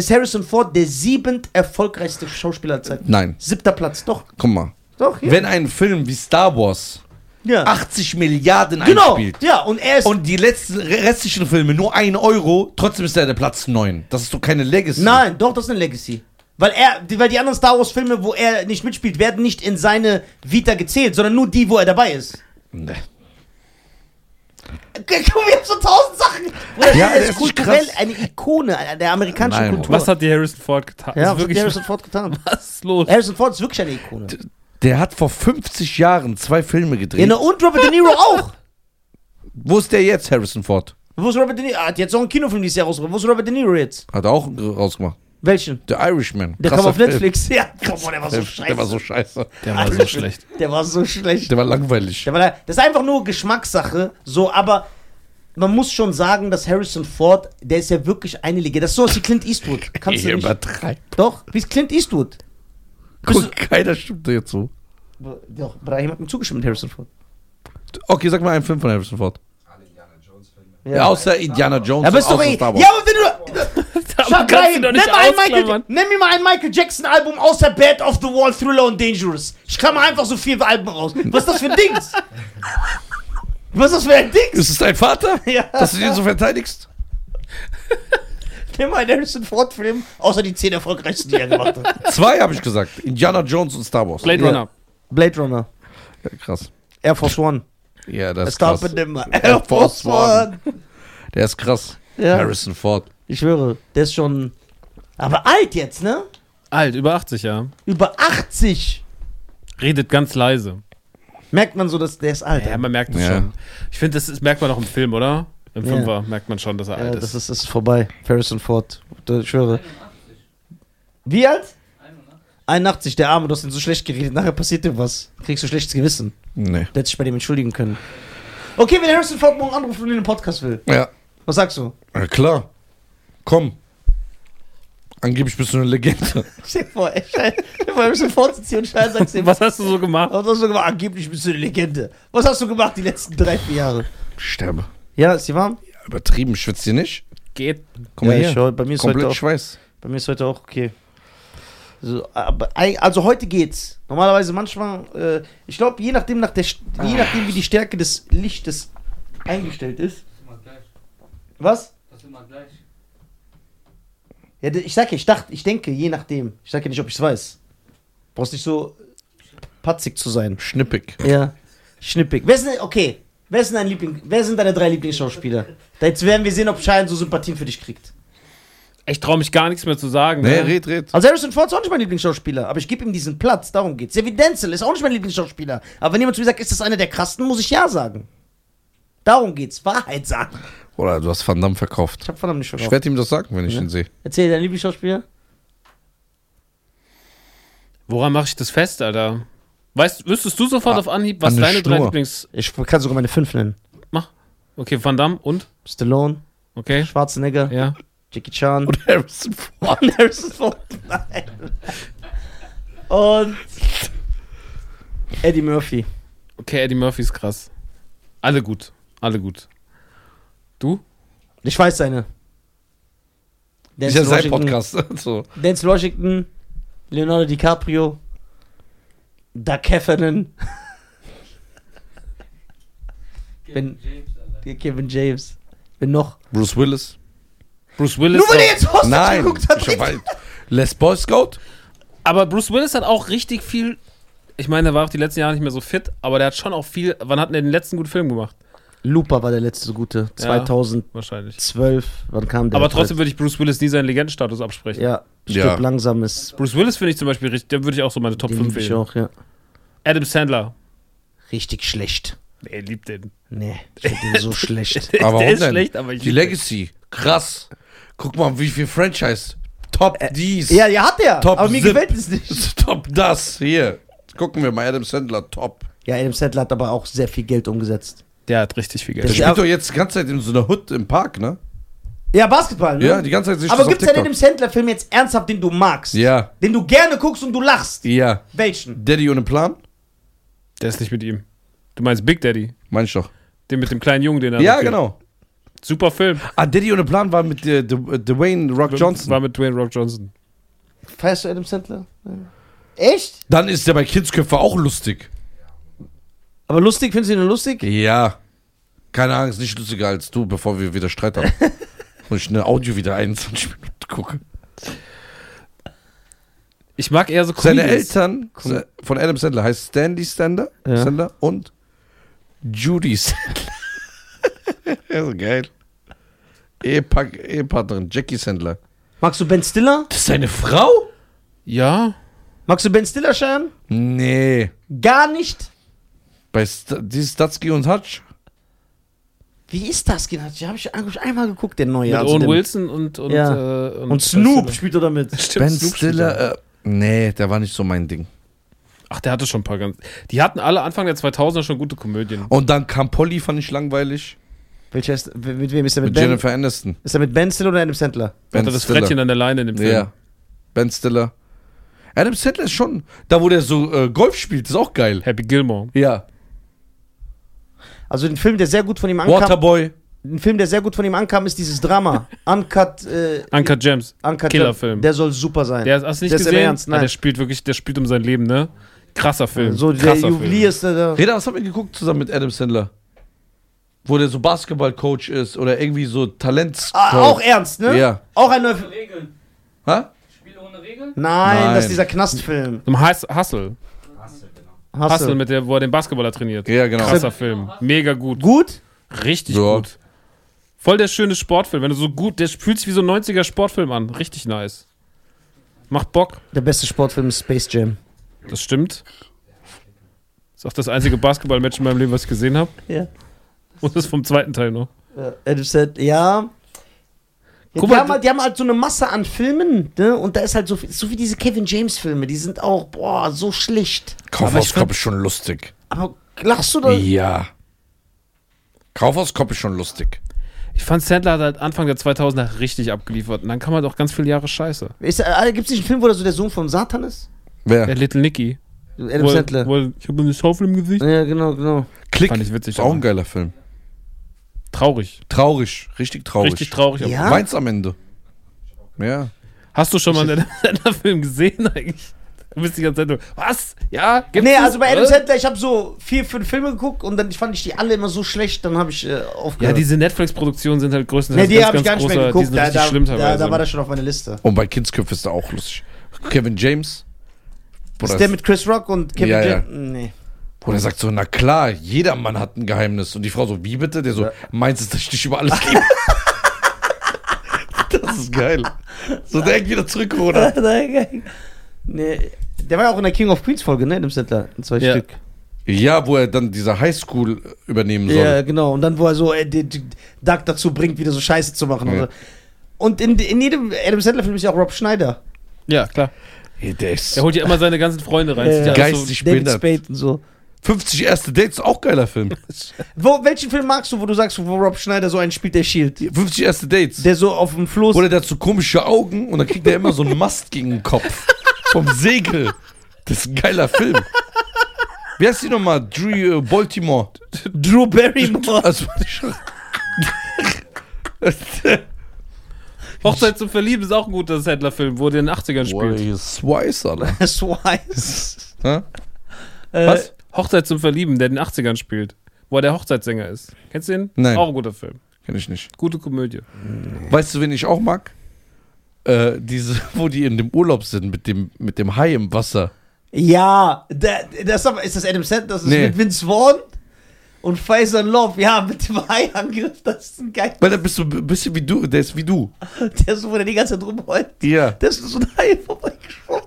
ist Harrison Ford der siebend erfolgreichste Schauspieler aller Zeiten. Nein. Siebter Platz, doch. Guck mal. Doch, hier. Wenn ein Film wie Star Wars ja. 80 Milliarden genau. einspielt Ja, und er ist. und die letzten restlichen Filme nur 1 Euro, trotzdem ist er der Platz 9. Das ist doch keine Legacy. nein, doch, das ist eine Legacy. Weil er, die- weil die anderen Star Wars Filme, wo er nicht mitspielt, werden nicht in seine Vita gezählt, sondern nur die, wo er dabei ist. Nee. Guck, wir haben so tausend Sachen. Bruder, Ja, er der ist kulturell krass. eine Ikone der amerikanischen Nein, Kultur. Was hat die Harrison Ford getan? ja, Das was ist hat wirklich, Harrison Ford getan? [laughs] was ist los? Harrison Ford ist wirklich eine Ikone. Der hat vor 50 Jahren zwei Filme gedreht. Ja, na, und Robert De Niro auch. [laughs] Wo ist der jetzt, Harrison Ford? Wo ist Robert De Niro? Er hat jetzt auch einen Kinofilm dieses Jahr rausgebracht. Wo ist Robert De Niro jetzt? Hat er auch rausgemacht. Welchen? Der Irishman. Der Krasser kam auf Film. Netflix. [laughs] Ja, boah, der war so Der, scheiße. der war so scheiße. Der war so schlecht. [laughs] Der war so schlecht. Der war langweilig. Der war da, das ist einfach nur Geschmackssache, so, aber man muss schon sagen, dass Harrison Ford, der ist ja wirklich eine Legende. Das ist so wie Clint Eastwood. Kannst du nicht. übertreibt. Doch, wie ist Clint Eastwood? Guck, keiner stimmt dir jetzt so. doch, Brahim hat mir zugestimmt mit Harrison Ford. Okay, sag mal einen Film von Harrison Ford. Alle Indiana Jones Filme. Ja. Außer Indiana Jones Ja, aber ist doch außer eh. Ja, aber wenn du. Nenn, nicht mal ein Michael, nenn mir mal ein Michael Jackson Album außer Bad of the Wall, Thriller und Dangerous. Ich klammer einfach so vier Alben raus. Was ist das für ein Dings? Was ist das für ein Dings? Ist es dein Vater? [laughs] Ja. Dass du den so verteidigst? [laughs] Nimm mal einen Harrison Ford Film, außer die zehn erfolgreichsten, die er gemacht hat. [laughs] Zwei habe ich gesagt. Indiana Jones und Star Wars. Blade Ja. Runner. Blade Runner, Ja, krass. Air Force One. Ja, das ist Stop krass. Air Force One. Der ist krass. Ja. Harrison Ford. Ich schwöre, der ist schon. Aber alt jetzt, ne? Alt, über 80, ja. Über 80. Redet ganz leise. Merkt man so, dass der ist alt. Ja, man merkt es Ja. schon. Ich finde, das ist, merkt man auch im Film, oder? Im Ja. Fünfer merkt man schon, dass er Ja, alt das ist. ist, das ist vorbei. Harrison Ford. Ich schwöre. 81. Wie alt? 81. 81, der Arme, du hast ihn so schlecht geredet. Nachher passiert dir was. Kriegst du schlechtes Gewissen. Nee. Der hätte sich bei dem entschuldigen können. Okay, wenn Harrison Ford morgen anruft und in den Podcast will, Ja. was sagst du? ja, klar. Komm. Angeblich bist du eine Legende. [laughs] Stell dir vor, und Scheiße sagst Was hast du so gemacht? was hast du gemacht? Angeblich bist du eine Legende. Was hast du gemacht die letzten drei, vier Jahre? Ich sterbe. Ja, ist die warm? Übertrieben, schwitzt ihr nicht? Geht. Mal ja, hier. Ich, schau, bei, mir ist heute Komplett auch, Schweiß. bei mir ist heute auch okay. So, aber, also heute geht's. Normalerweise manchmal, äh, ich glaube, je nachdem, nach der, je nachdem, wie die Stärke des Lichtes eingestellt ist. Das ist immer gleich. Was? Das ist immer gleich. Ja, ich sag ja, ich dachte, ich denke, je nachdem. Ich sag ja nicht, ob ich's weiß. Brauchst nicht so patzig zu sein. Schnippig. Ja. Schnippig. Wer ist denn, okay. Wer ist denn dein Liebling, wer sind deine drei Lieblingsschauspieler? Jetzt werden wir sehen, ob Schein so Sympathien für dich kriegt. Ich traue mich gar nichts mehr zu sagen. Nee, ne? red, red. Also Harrison Ford ist auch nicht mein Lieblingsschauspieler, aber ich gebe ihm diesen Platz, darum geht's. Sevi Denzel ist auch nicht mein Lieblingsschauspieler, aber wenn jemand zu mir sagt, ist das einer der krassen, muss ich ja sagen. Darum geht's, Wahrheit sagen. Oder du hast Van Damme verkauft. Ich hab verdammt nicht Ich verkauft. werde ihm das sagen, wenn ich Ja. ihn sehe. Erzähl dein Lieblingsschauspieler. Woran mache ich das fest, Alter? Weißt, wüsstest du sofort Ah, auf Anhieb, was deine drei Schnur. Lieblings... Ich kann sogar meine fünf nennen. Okay, Van Damme und? Stallone, Okay. Schwarzenegger, Ja. Jackie Chan Und Harrison Ford. [laughs] und Harrison Ford. Nein. Und Eddie Murphy. Okay, Eddie Murphy ist krass. Alle gut. Alle gut. Du? Ich weiß seine. Ist ja sein Washington, Podcast. [laughs] So. Denzel Washington, Leonardo DiCaprio, Doug Heffernan, Kevin James, Alter. Kevin James. Wen noch? Bruce Willis. Bruce Willis. Nur weil auch- er jetzt Hostage Nein. geguckt hat. Ich Les Boy Scout? Aber Bruce Willis hat auch richtig viel. Ich meine, er war auch die letzten Jahre nicht mehr so fit, aber der hat schon auch viel. Wann hat er den letzten guten Film gemacht? Looper war der letzte gute. Ja. 2012. Wahrscheinlich. Wann kam der? Aber trotzdem würde ich Bruce Willis nie seinen Legendenstatus absprechen. Ja, Ja. langsam ist. Bruce Willis finde ich zum Beispiel richtig, der würde ich auch so meine Top Den 5 lieb ich wählen. auch, ja. Adam Sandler. Richtig schlecht. Nee, er liebt den. Nee, ich finde den so [laughs] schlecht. Aber der ist denn? schlecht, aber ich Die. Legacy. Krass. Guck mal, wie viel Franchise. Top dies. Ja, ja, hat der. Top aber mir Zip. gefällt es nicht. [laughs] Top das. Hier. Gucken wir mal. Adam Sandler. Top. Ja, Adam Sandler hat aber auch sehr viel Geld umgesetzt. Der hat richtig viel Der Geld. Das- spielt doch jetzt die ganze Zeit in so einer Hut im Park, ne? Ja, Basketball, ne? Ja, die ganze Zeit sehe ich Aber auf gibt's einen Sandler-Film jetzt ernsthaft, den du magst? Ja, Den du gerne guckst und du lachst? ja. Welchen? Daddy ohne Plan? Der ist nicht mit ihm. Du meinst Big Daddy? Mein ich doch. Den mit dem kleinen Jungen, den er Ja, gibt. genau. Super Film. Ah, Daddy ohne Plan war mit äh, äh, Dwayne Rock Johnson. War mit Dwayne Rock Johnson. Feierst du Adam Sandler? Echt? Dann ist der bei Kindsköpfe auch lustig. Aber lustig, findest du ihn lustig? Ja. Keine Ahnung, ist nicht lustiger als du, bevor wir wieder Streit haben. [laughs] Und ich eine Audio wieder 21 Minuten gucke. Ich mag eher so Seine Comedians. Eltern se- von Adam Sandler heißt Stanley Sandler, Ja. Sandler und Judy Sandler. [laughs] ja, so geil. Ehepartnerin Jackie Sandler. Magst du Ben Stiller? Das ist seine Frau? Ja. Magst du Ben Stiller, Schein? Nee. Gar nicht? Bei St dieses Statsky und Hutch? Wie ist das? genau? Die habe ich eigentlich einmal geguckt, den neuen. Mit also Owen Wilson und, und, Ja. äh, Und Snoop spielt er damit. [laughs] Stimmt, Ben Snoop. Stiller? Äh, nee, der war nicht so mein Ding. Ach, der hatte schon ein paar ganz. Die hatten alle Anfang der 2000er schon gute Komödien. Und dann kam Polly, fand ich langweilig. Welcher ist, mit wem ist er mit, Mit Ben? Jennifer Aniston. Ist er mit Ben Stiller oder Adam Sandler? Ben hatte das Stiller. Frettchen an der Leine in dem Film. Ja. Ben Stiller. Adam Sandler ist schon, da wo der so äh, Golf spielt, ist auch geil. Happy Gilmore. Ja. Also ein Film, der sehr gut von ihm ankam. Waterboy. Ein Film, der sehr gut von ihm ankam, ist dieses Drama. Uncut, äh, Uncut Gems. Uncut Killerfilm. Der soll super sein. Der hast du nicht Der ist im gesehen? Ernst, Ah, nein. der spielt wirklich, der spielt um sein Leben, ne? Krasser Film. so der Krasser Juwelier ist der da. Reda, was haben wir geguckt zusammen mit Adam Sandler? Wo der so Basketball-Coach ist oder irgendwie so Talents. Ah, auch ernst, ne? Ja. Auch ein neuer Regeln. Hä? Spiele ohne Regeln? Nein, Nein. das ist dieser Knastfilm. Film. Hus- Hustle. Hast Hustle, du. mit der, wo er den Basketballer trainiert. Ja, genau. Krasser Film. Mega gut. Gut? Richtig Ja. gut. Voll der schöne Sportfilm. Wenn du so gut, der fühlt sich wie so ein 90er Sportfilm an. Richtig nice. Macht Bock. Der beste Sportfilm ist Space Jam. Das stimmt. Ist auch das einzige Basketballmatch in meinem Leben, was ich gesehen habe. Ja. Und das vom zweiten Teil noch. Ja, Adam Sandler, ja. Ja Guck die, mal, haben halt, die haben halt so eine Masse an Filmen, ne? Und da ist halt so viel, so wie diese Kevin James Filme, die sind auch, boah, so schlicht. Kaufhauskopf ist schon lustig. Aber lachst du da? Ja. Kaufhauskopf ist schon lustig. Ich fand Sandler hat halt Anfang der 2000er richtig abgeliefert. Und dann kann man doch ganz viele Jahre Scheiße. Ist, äh, Gibt es nicht einen Film, wo er so der Sohn von Satan ist? Wer? Der Little Nicky. Adam Wo- Sandler. wo- Ich habe eine Schaufel im Gesicht. ja, genau, genau. Klick. Fand ich witzig, Ist auch ein geiler Film. Traurig. Traurig. Richtig traurig. Richtig traurig. aber- Ja? Weinst am Ende. Ja. Hast du schon mal einen [laughs] Sandler-Film gesehen eigentlich? Du bist die ganze Zeit nur, was? Ja? Gibt's Nee, das? also bei Adam? Sandler, ich habe so vier, fünf Filme geguckt und dann fand ich die alle immer so schlecht, dann habe ich äh, Ja, aufgehört. diese Netflix-Produktionen sind halt nee, größtenteils die ganz, habe ich gar ganz nicht mehr großer- geguckt. Die sind Da, richtig da, schlimm da, teilweise. da war das schon auf meiner Liste. Und bei Kindsköpf ist er auch lustig. Kevin James. Ist der mit Chris Rock und Kevin Ja, ja. James? Nee. Bruder sagt so, na klar, jeder Mann hat ein Geheimnis. Und die Frau so, wie bitte? Der so, Ja. meinst du, dass ich dich über alles liebe? [laughs] das ist geil. So direkt wieder zurück, Bruder. [laughs] nee. Der war ja auch in der King of Queens Folge, ne? Adam Sandler. In zwei Ja. Stück. Ja, wo er dann diese Highschool übernehmen soll. Ja, genau. Und dann, wo er so äh, die, die Doug dazu bringt, wieder so Scheiße zu machen. Ja. Und, so. und in, in jedem Adam Sandler-Film ist ja auch Rob Schneider. Ja, klar. Ey, der ist Er holt ja immer seine ganzen Freunde rein. Sieht ja. alles geistig David behindert. Spade und so. 50 erste Dates, auch geiler Film. [laughs] Wo, welchen Film magst du, wo du sagst, wo Rob Schneider so einen spielt, der Shield? 50 erste Dates. Der so auf dem Floß. Oder der hat so komische Augen und dann kriegt er immer so einen Mast gegen den Kopf. Vom Segel. Das ist ein geiler Film. Wie heißt die nochmal? Drew äh, Baltimore. Drew Barrymore. Also, schon. [laughs] Hochzeit zum Verlieben ist auch ein guter Sandler-Film, wo der in den 80ern spielt. Swice, Alter. [laughs] Swice. Hä? Äh, Was? Hochzeit zum Verlieben, der in den 80ern spielt. Wo er der Hochzeitssänger ist. Kennst du den? Nein. Auch ein guter Film. Kenn ich nicht. Gute Komödie. Weißt du, wen ich auch mag? Äh, diese, [laughs] wo die in dem Urlaub sind mit dem, mit dem Hai im Wasser. Ja, der, das ist, aber, ist das Adam Sandler? Das ist Nee. mit Vince Vaughn und Faisal Love. Ja, mit dem Hai-Angriff. Das ist ein geil. Weil der bist so ein bisschen wie du, der ist wie du. [laughs] Der ist so, wo der die ganze Zeit rumheult. Ja. Der ist so ein Hai vorbeigeschwommen.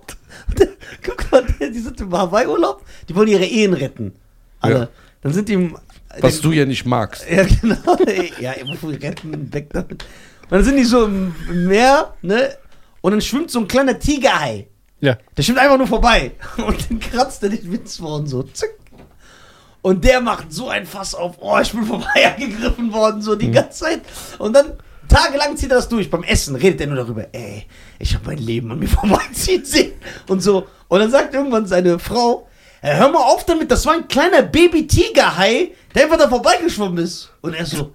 [laughs] Guck mal, die sind im Hawaii-Urlaub. Die wollen ihre Ehen retten. Alle. Ja. Dann sind die im. Was dem- du ja nicht magst. Ja, genau. Ja, wofür retten, weg damit. Und dann sind die so im Meer, ne? Und dann schwimmt so ein kleiner Tigerhai. Ja. Der schwimmt einfach nur vorbei. Und dann kratzt er den Witz worden, so. Zick. Und der macht so ein Fass auf. Oh, ich bin vorbei [laughs] angegriffen worden, so die ganze Zeit. Und dann Tagelang zieht er das durch. Beim Essen redet er nur darüber. Ey, ich habe mein Leben an mir [laughs] vorbeiziehen sehen. Und so. Und dann sagt irgendwann seine Frau, ey, hör mal auf damit, das war ein kleiner Baby-Tiger-Hai, der einfach da vorbeigeschwommen ist. Und er so,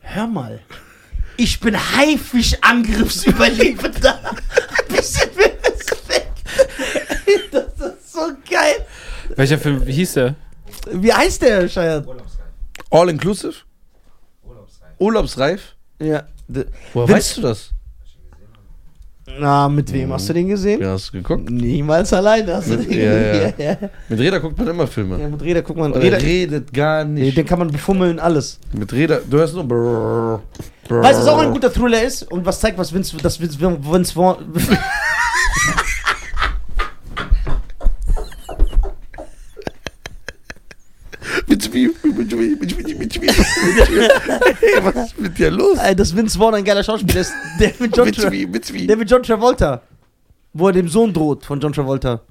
hör mal, ich bin Haifisch-Angriffsüberlebender. [laughs] Ein bisschen mehr Respekt. [laughs] Das ist so geil. Welcher Film, wie hieß der? Wie heißt der, Scheier? All inclusive? Urlaubsreif. Urlaubsreif? Ja. Woher weißt du das? Na, mit wem hast du den gesehen? Ja, hast du geguckt? Niemals alleine hast du den Mit- ja, gesehen. ja. [laughs] Ja. Mit Reda guckt man immer Filme. Ja, mit Räder, guck mal. Und er Räder, redet gar nee, nicht. den kann man befummeln, alles. Mit Reda, du hörst nur brrr, brrr. Weißt du, was auch ein guter Thriller ist und was zeigt, was Vince, das Vince, Vince Vaughn. [laughs] [laughs] Mit wie, mit wie, mit wie, mit wie. Hey, was ist mit dir los? Ey, dass Vince Vaughn ein geiler Schauspieler ist. [laughs] Der mit John, Mit wie, mit wie. der mit John Travolta. Wo er dem Sohn droht von John Travolta.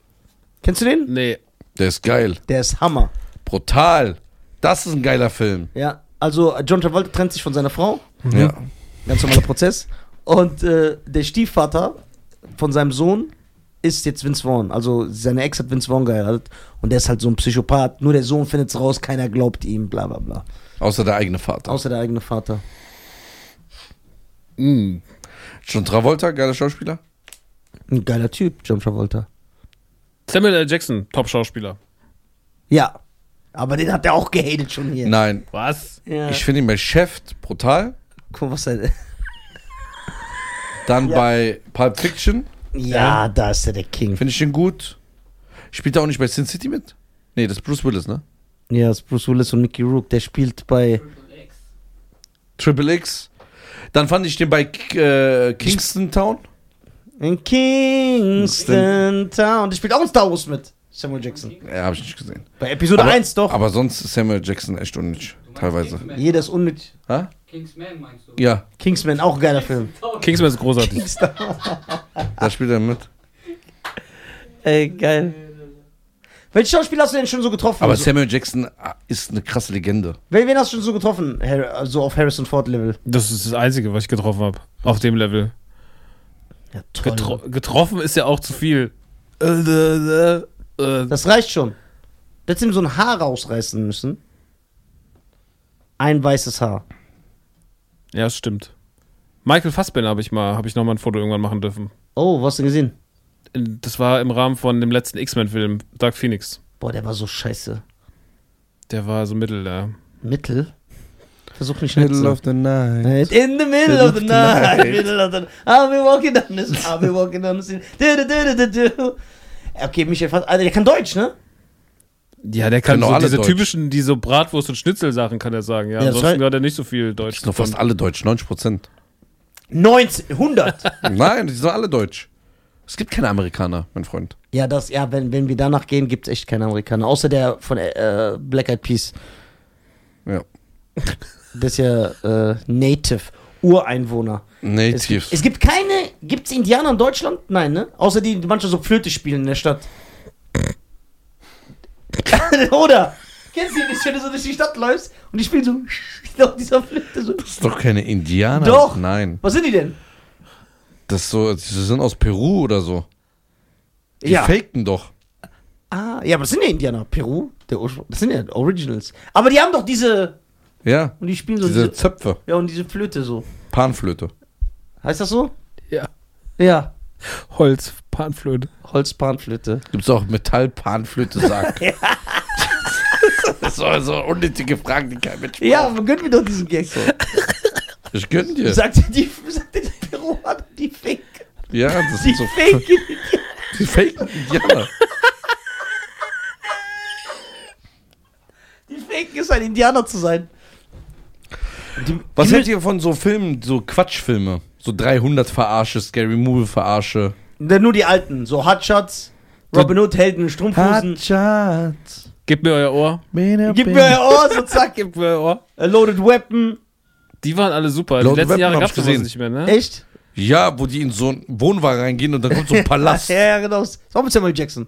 Kennst du den? Nee. Der ist geil. Der ist Hammer. Brutal. Das ist ein geiler Film. Ja. Also, John Travolta trennt sich von seiner Frau. Ja. Ganz normaler Prozess. Und äh, der Stiefvater von seinem Sohn ist jetzt Vince Vaughn. Also seine Ex hat Vince Vaughn geheiratet. Und der ist halt so ein Psychopath. Nur der Sohn findet's raus, keiner glaubt ihm, bla bla bla. Außer der eigene Vater. Außer der eigene Vater. Mm. John Travolta, geiler Schauspieler. Ein geiler Typ, John Travolta. Samuel L. Jackson, Top-Schauspieler. Ja. Aber den hat er auch gehatet schon hier. Nein. Was? Ja. Ich finde ihn bei Chef brutal. Guck mal, was er. Dann Ja. bei Pulp Fiction Ja, da ist er der King. finde ich ihn gut. Spielt er auch nicht bei Sin City mit? Nee, das ist Bruce Willis, ne? Ja, das ist Bruce Willis und Mickey Rourke. Der spielt bei. Triple X. Triple X. Dann fand ich den bei äh, Kingston Town. In Kingston Town. Der spielt auch in Star Wars mit. Samuel Jackson. Ja, habe ich nicht gesehen. Bei Episode aber, 1 doch. Aber sonst ist Samuel Jackson echt unnötig. Teilweise. Ist unnötig. Ha? Kingsman meinst du? Ja, Kingsman, auch ein geiler Film. [laughs] Kingsman ist großartig. [laughs] da spielt er mit. Ey, geil. Welche Schauspieler hast du denn schon so getroffen? Aber also, Samuel Jackson ah, ist eine krasse Legende. wen, wen hast du schon so getroffen? Har- So auf Harrison Ford Level. Das ist das Einzige, was ich getroffen habe. Auf dem Level. Ja, toll. Getro getroffen ist ja auch zu viel. Äh, äh, äh. Das reicht schon. Du hättest ihm so ein Haar rausreißen müssen. Ein weißes Haar. Ja, das stimmt. Michael Fassbender habe ich mal, habe ich noch mal ein Foto irgendwann machen dürfen. Oh, was hast du gesehen? In- Das war im Rahmen von dem letzten X-Men-Film, Dark Phoenix. Boah, der war so scheiße. Der war so mittel, ja. Mittel? Versuch mich nicht zu. the night. In the [laughs] middle of the night, middle of the I'll be walking down this, I'll be walking down the street. Du. Okay, Michael Fass, Alter, der kann Deutsch, ne? Ja, der kann doch so alle diese Deutsch. typischen, diese Bratwurst- und Schnitzelsachen kann er sagen, ja. Ja, Ansonsten hat er nicht so viel Deutsch. Das sind doch fast alle Deutsch, 90 Prozent. 90, 100. [laughs] Nein, die sind alle Deutsch. Es gibt keine Amerikaner, mein Freund. ja, das, ja, wenn, wenn wir danach gehen, gibt's echt keine Amerikaner. Außer der von äh, Black Eyed Peas. Ja. Das ist ja äh, Native, Ureinwohner. Es Native. gibt, es gibt keine, gibt's Indianer in Deutschland? Nein, ne? Außer die, die manchmal so Flöte spielen in der Stadt. [laughs] Oder? Kennst du die nicht, wenn du so durch die Stadt läufst und die spielen so [laughs] auf dieser Flöte so. Das ist doch keine Indianer. Doch. Nein. Was sind die denn? Das ist so, die sind aus Peru oder so. Die Ja. faken doch. Ah, ja, aber das sind ja Indianer. Peru, der Ursprung, das sind ja Originals. Aber die haben doch diese, Ja. und die spielen so Diese diese, Zöpfe. ja, und diese Flöte so. Panflöte. Heißt das so? Ja. Ja, [laughs] Holz, Panflöte. Holzpanflöte. Gibt's auch Metall-Panflöte sagen. [laughs] das war so eine unnötige Frage, die kein Mensch Ja, aber gönn mir doch diesen Gag. Ich gönn dir. Sagt dir die, sagt dir die Peruaner, die Fake, Ja, das die sind so Fake. [laughs] die faken Indianer. Die Fake ist ein Indianer zu sein. Die, Was hält ihr von so Filmen, so Quatschfilme? So 300 Verarsche, Scary Movie Verarsche. Nur die alten, so Hotshots, Robin Hood, Helden, Strumpfhosen. Schatz. Gebt mir euer Ohr. Gib mir euer Ohr, so [laughs] zack. Gebt mir euer Ohr. A Loaded Weapon. Die waren alle super. Lord Die letzten Weapon Jahre gab es gesehen. nicht mehr, ne? Echt? Ja, wo die in so einen Wohnwagen reingehen und dann kommt so ein [laughs] Palast. ja, ja, genau. Ist auch mit Samuel Jackson.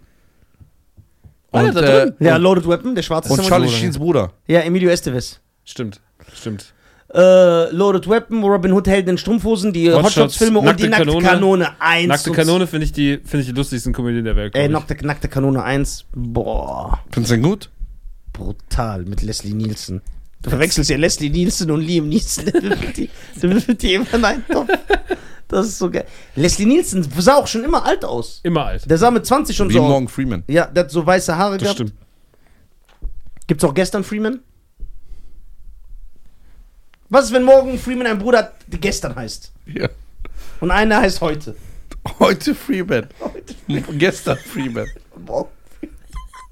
War und, da äh? Ja, und, Loaded Weapon, der schwarze und Samuel Charlie Jackson. Sheens Bruder. Ja, Emilio Estevez. Stimmt, stimmt. Äh, Loaded Weapon, Robin Hood Helden in Strumpfhosen, die Hot Hot Shots Filme und die Nackte Kanone. Kanone 1. Nackte Kanone finde ich, die- finde ich die lustigsten Komödien der Welt. Ey. Nackte, Nackte Kanone 1. Boah, Findest du den gut? brutal mit Leslie Nielsen. Du verwechselst ja Leslie Nielsen und Liam Neeson. [laughs] Der würfelt die, immer in einen Topf. Das ist so geil. Leslie Nielsen sah auch schon immer alt aus. Immer alt. Der sah mit 20 schon Wie so aus. Morgan Freeman. Ja, der hat so weiße Haare Das gehabt. stimmt. Gibt's auch gestern Freeman? Was ist, wenn morgen Freeman einen Bruder hat, der gestern heißt? Ja. Und einer heißt heute. Heute Freeman. [laughs] Gestern Freeman. Boah.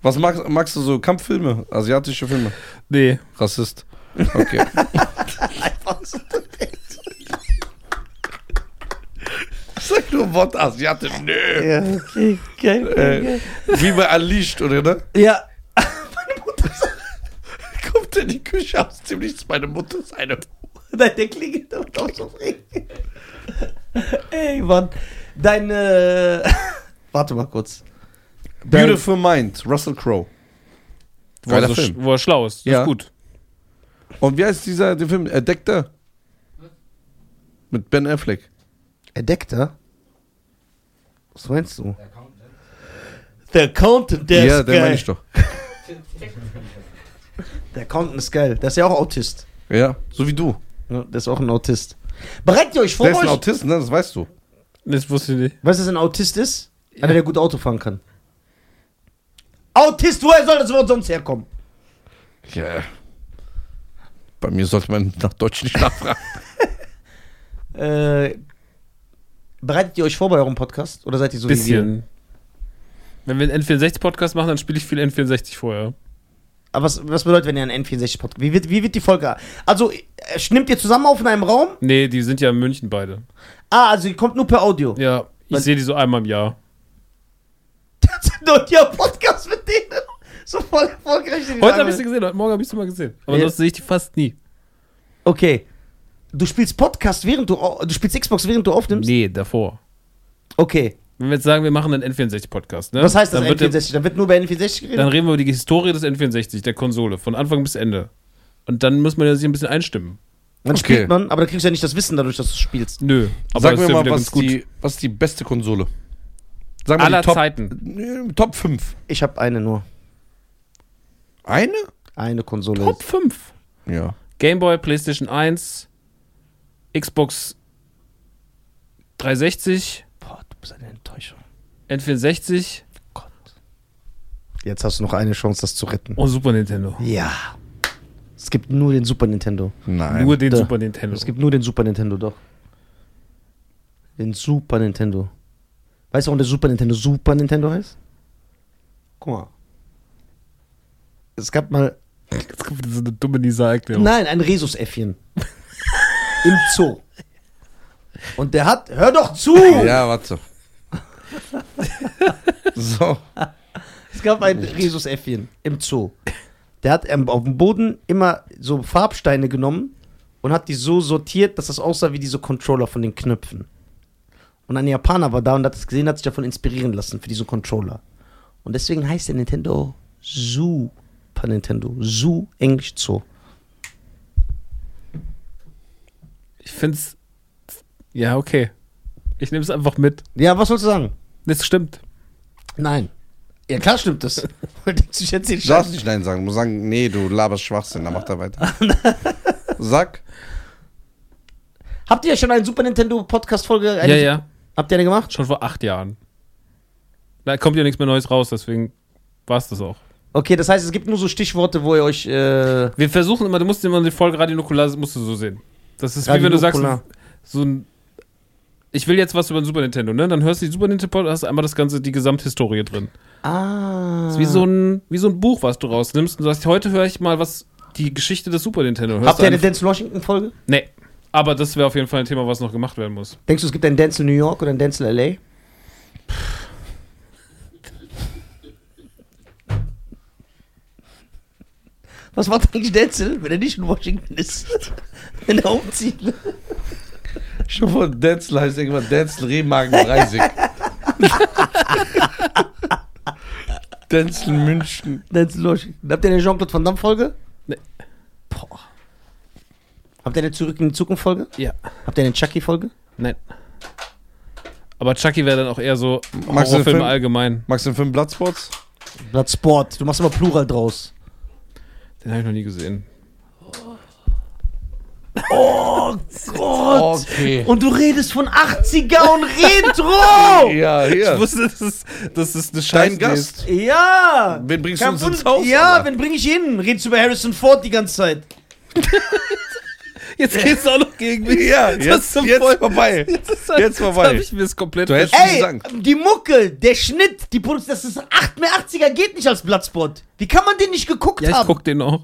Was magst, magst du so Kampffilme? Asiatische Filme? Nee. Rassist. Okay. [laughs] Einfach so. Sag nur Wort Asiate. Nö. Ja, okay, geil. Äh, wie bei Unleashed, oder ne? Ja. [laughs] Kommt in [laughs] die Küche aus dem Nichts. Meine Mutter ist eine. Nein, der klingelt doch doch so. Ey, Mann. Deine. [laughs] Warte mal kurz. Dein- Beautiful Mind, Russell Crowe. Wo er, so, Film. wo er schlau ist. Das Ja. ist gut. Und wie heißt dieser der Film? Erdeckter? Mit Ben Affleck. Erdeckter? Was meinst du? Der Accountant. Der Accountant, der ja, geil. meine ich doch. Der Accountant ist geil. Der ist ja auch Autist. Ja, so wie du. Ja, der ist auch ein Autist. Bereitet ihr euch vor, Der ist ein euch? Autist, ne? Das weißt du. Das wusste ich nicht. Weißt du, was ein Autist ist? Einer, der gut Auto fahren kann. Autist, woher soll das Wort sonst herkommen? Ja. Bei mir sollte man nach Deutsch nicht nachfragen. [laughs] Äh, bereitet ihr euch vor bei eurem Podcast? Oder seid ihr so wie wir? Bisschen. Wenn wir einen N64-Podcast machen, dann spiele ich viel N64 vorher. Aber was, was bedeutet, wenn ihr einen N64-Podcast... Wie wird, wie wird die Folge... Also, äh, nimmt ihr zusammen auf in einem Raum? Nee, die sind ja in München beide. Ah, also die kommt nur per Audio. Ja, ich Was- sehe die so einmal im Jahr. [laughs] Das sind doch ja Podcast mit denen. So voll erfolgreich. die Heute habe ich sie gesehen, heute Morgen habe ich sie mal gesehen. Aber Ja. sonst sehe ich die fast nie. Okay. Du spielst Podcast, während du... au- Du spielst Xbox, während du aufnimmst? Nee, davor. Okay. Wenn wir jetzt sagen, wir machen einen N64-Podcast, ne? Was heißt das dann wird der- N64? Dann wird nur bei N64 geredet? Dann reden wir über die Historie des N64, der Konsole, von Anfang bis Ende. Und dann muss man ja sich ein bisschen einstimmen. Dann Okay. spielt man, aber da kriegst du ja nicht das Wissen dadurch, dass du spielst. Nö, aber Sag mir ist ja mal, was ganz gut. die, was ist die beste Konsole? Sag mal Aller die Top, Zeiten. äh, Top 5. Ich habe eine nur. Eine? Eine Konsole. Top 5. Ja. Game Boy, PlayStation 1, Xbox 360, Boah, du bist eine Enttäuschung. N64 Gott. Jetzt hast du noch eine Chance, das zu retten. und Super Nintendo. Ja. Es gibt nur den Super Nintendo. Nein. Nur den Da. Super Nintendo. Es gibt nur den Super Nintendo, doch. Den Super Nintendo. Weißt du, warum der Super Nintendo Super Nintendo heißt? Guck mal. Es gab mal. Jetzt kommt so eine dumme Nisa-Erklärung. Nein, ein Rhesusäffchen. Im Zoo. Und der hat. Hör doch zu! Ja, warte. [laughs] so. Es gab ein Rhesusäffchen im Zoo. Der hat ähm, auf dem Boden immer so Farbsteine genommen und hat die so sortiert, dass das aussah wie diese Controller von den Knöpfen. Und ein Japaner war da und hat es gesehen, hat sich davon inspirieren lassen für diese Controller. Und deswegen heißt der Nintendo Super Nintendo. Zoo, Englisch Zoo. Ich find's. Ja, okay. Ich nehme es einfach mit. Ja, was sollst du sagen? Das stimmt. Nein. Ja, klar stimmt das. [laughs] Du, darfst nicht Nein sagen. Du musst sagen, nee, du laberst Schwachsinn. Dann mach da weiter. [laughs] Sag. Habt ihr schon eine Super Nintendo Podcast-Folge? Ja, ja. Habt ihr eine gemacht? Schon vor acht Jahren. Da kommt ja nichts mehr Neues raus, deswegen war es das auch. Okay, das heißt, es gibt nur so Stichworte, wo ihr euch. Äh, Wir versuchen immer, du musst immer die Folge Radio Nukular musst du so sehen. Das ist wie Radio wenn du sagst, Nukular. so ein. Ich will jetzt was über den Super Nintendo, ne? Dann hörst du die Super Nintendo, hast einmal das ganze, die Gesamthistorie drin. ah. Das ist wie so ein, wie so ein Buch, was du rausnimmst und sagst, heute höre ich mal was, die Geschichte des Super Nintendo. Hörst Habt ihr eine Denzel Washington-Folge? Nee. Aber das wäre auf jeden Fall ein Thema, was noch gemacht werden muss. Denkst du, es gibt einen Denzel New York oder einen Denzel LA? Was macht eigentlich Denzel, wenn er nicht in Washington ist? [laughs] wenn er umzieht. Schon von Denzel heißt irgendwann Denzel Rehmagen Breisig. Denzel München. Denzel Washington. Habt ihr eine Jean-Claude Van Damme-Folge? Nee. Boah. Habt ihr eine Zurück in die Zukunft Folge? Ja. Habt ihr eine Chucky Folge? Nein. Aber Chucky wäre dann auch eher so Magst du den Horrorfilme Film? allgemein. Magst du den Film Bloodspots? Blatt Sport. Du machst immer Plural draus. Den habe ich noch nie gesehen. Oh Gott. Okay. Und du redest von 80er und Retro. [laughs] Ja, Ich hier. wusste, dass es, dass es eine Dein Scheiße Gast. ja. Wen bringst du Kein uns ins Haus? Ja, Alter? wen bring ich hin? Redest über Harrison Ford die ganze Zeit. [laughs] Jetzt geht's auch noch gegen mich. Ja, Das jetzt, ist jetzt voll- vorbei. [laughs] Jetzt, ist Jetzt vorbei. habe ich mir das komplett Du hättest-. Ey, sagen. die Mucke, der Schnitt, die Produktion, das ist 8 mehr 80er geht nicht als Bloodsport. Wie kann man den nicht geguckt Ja, ich haben? guck den auch.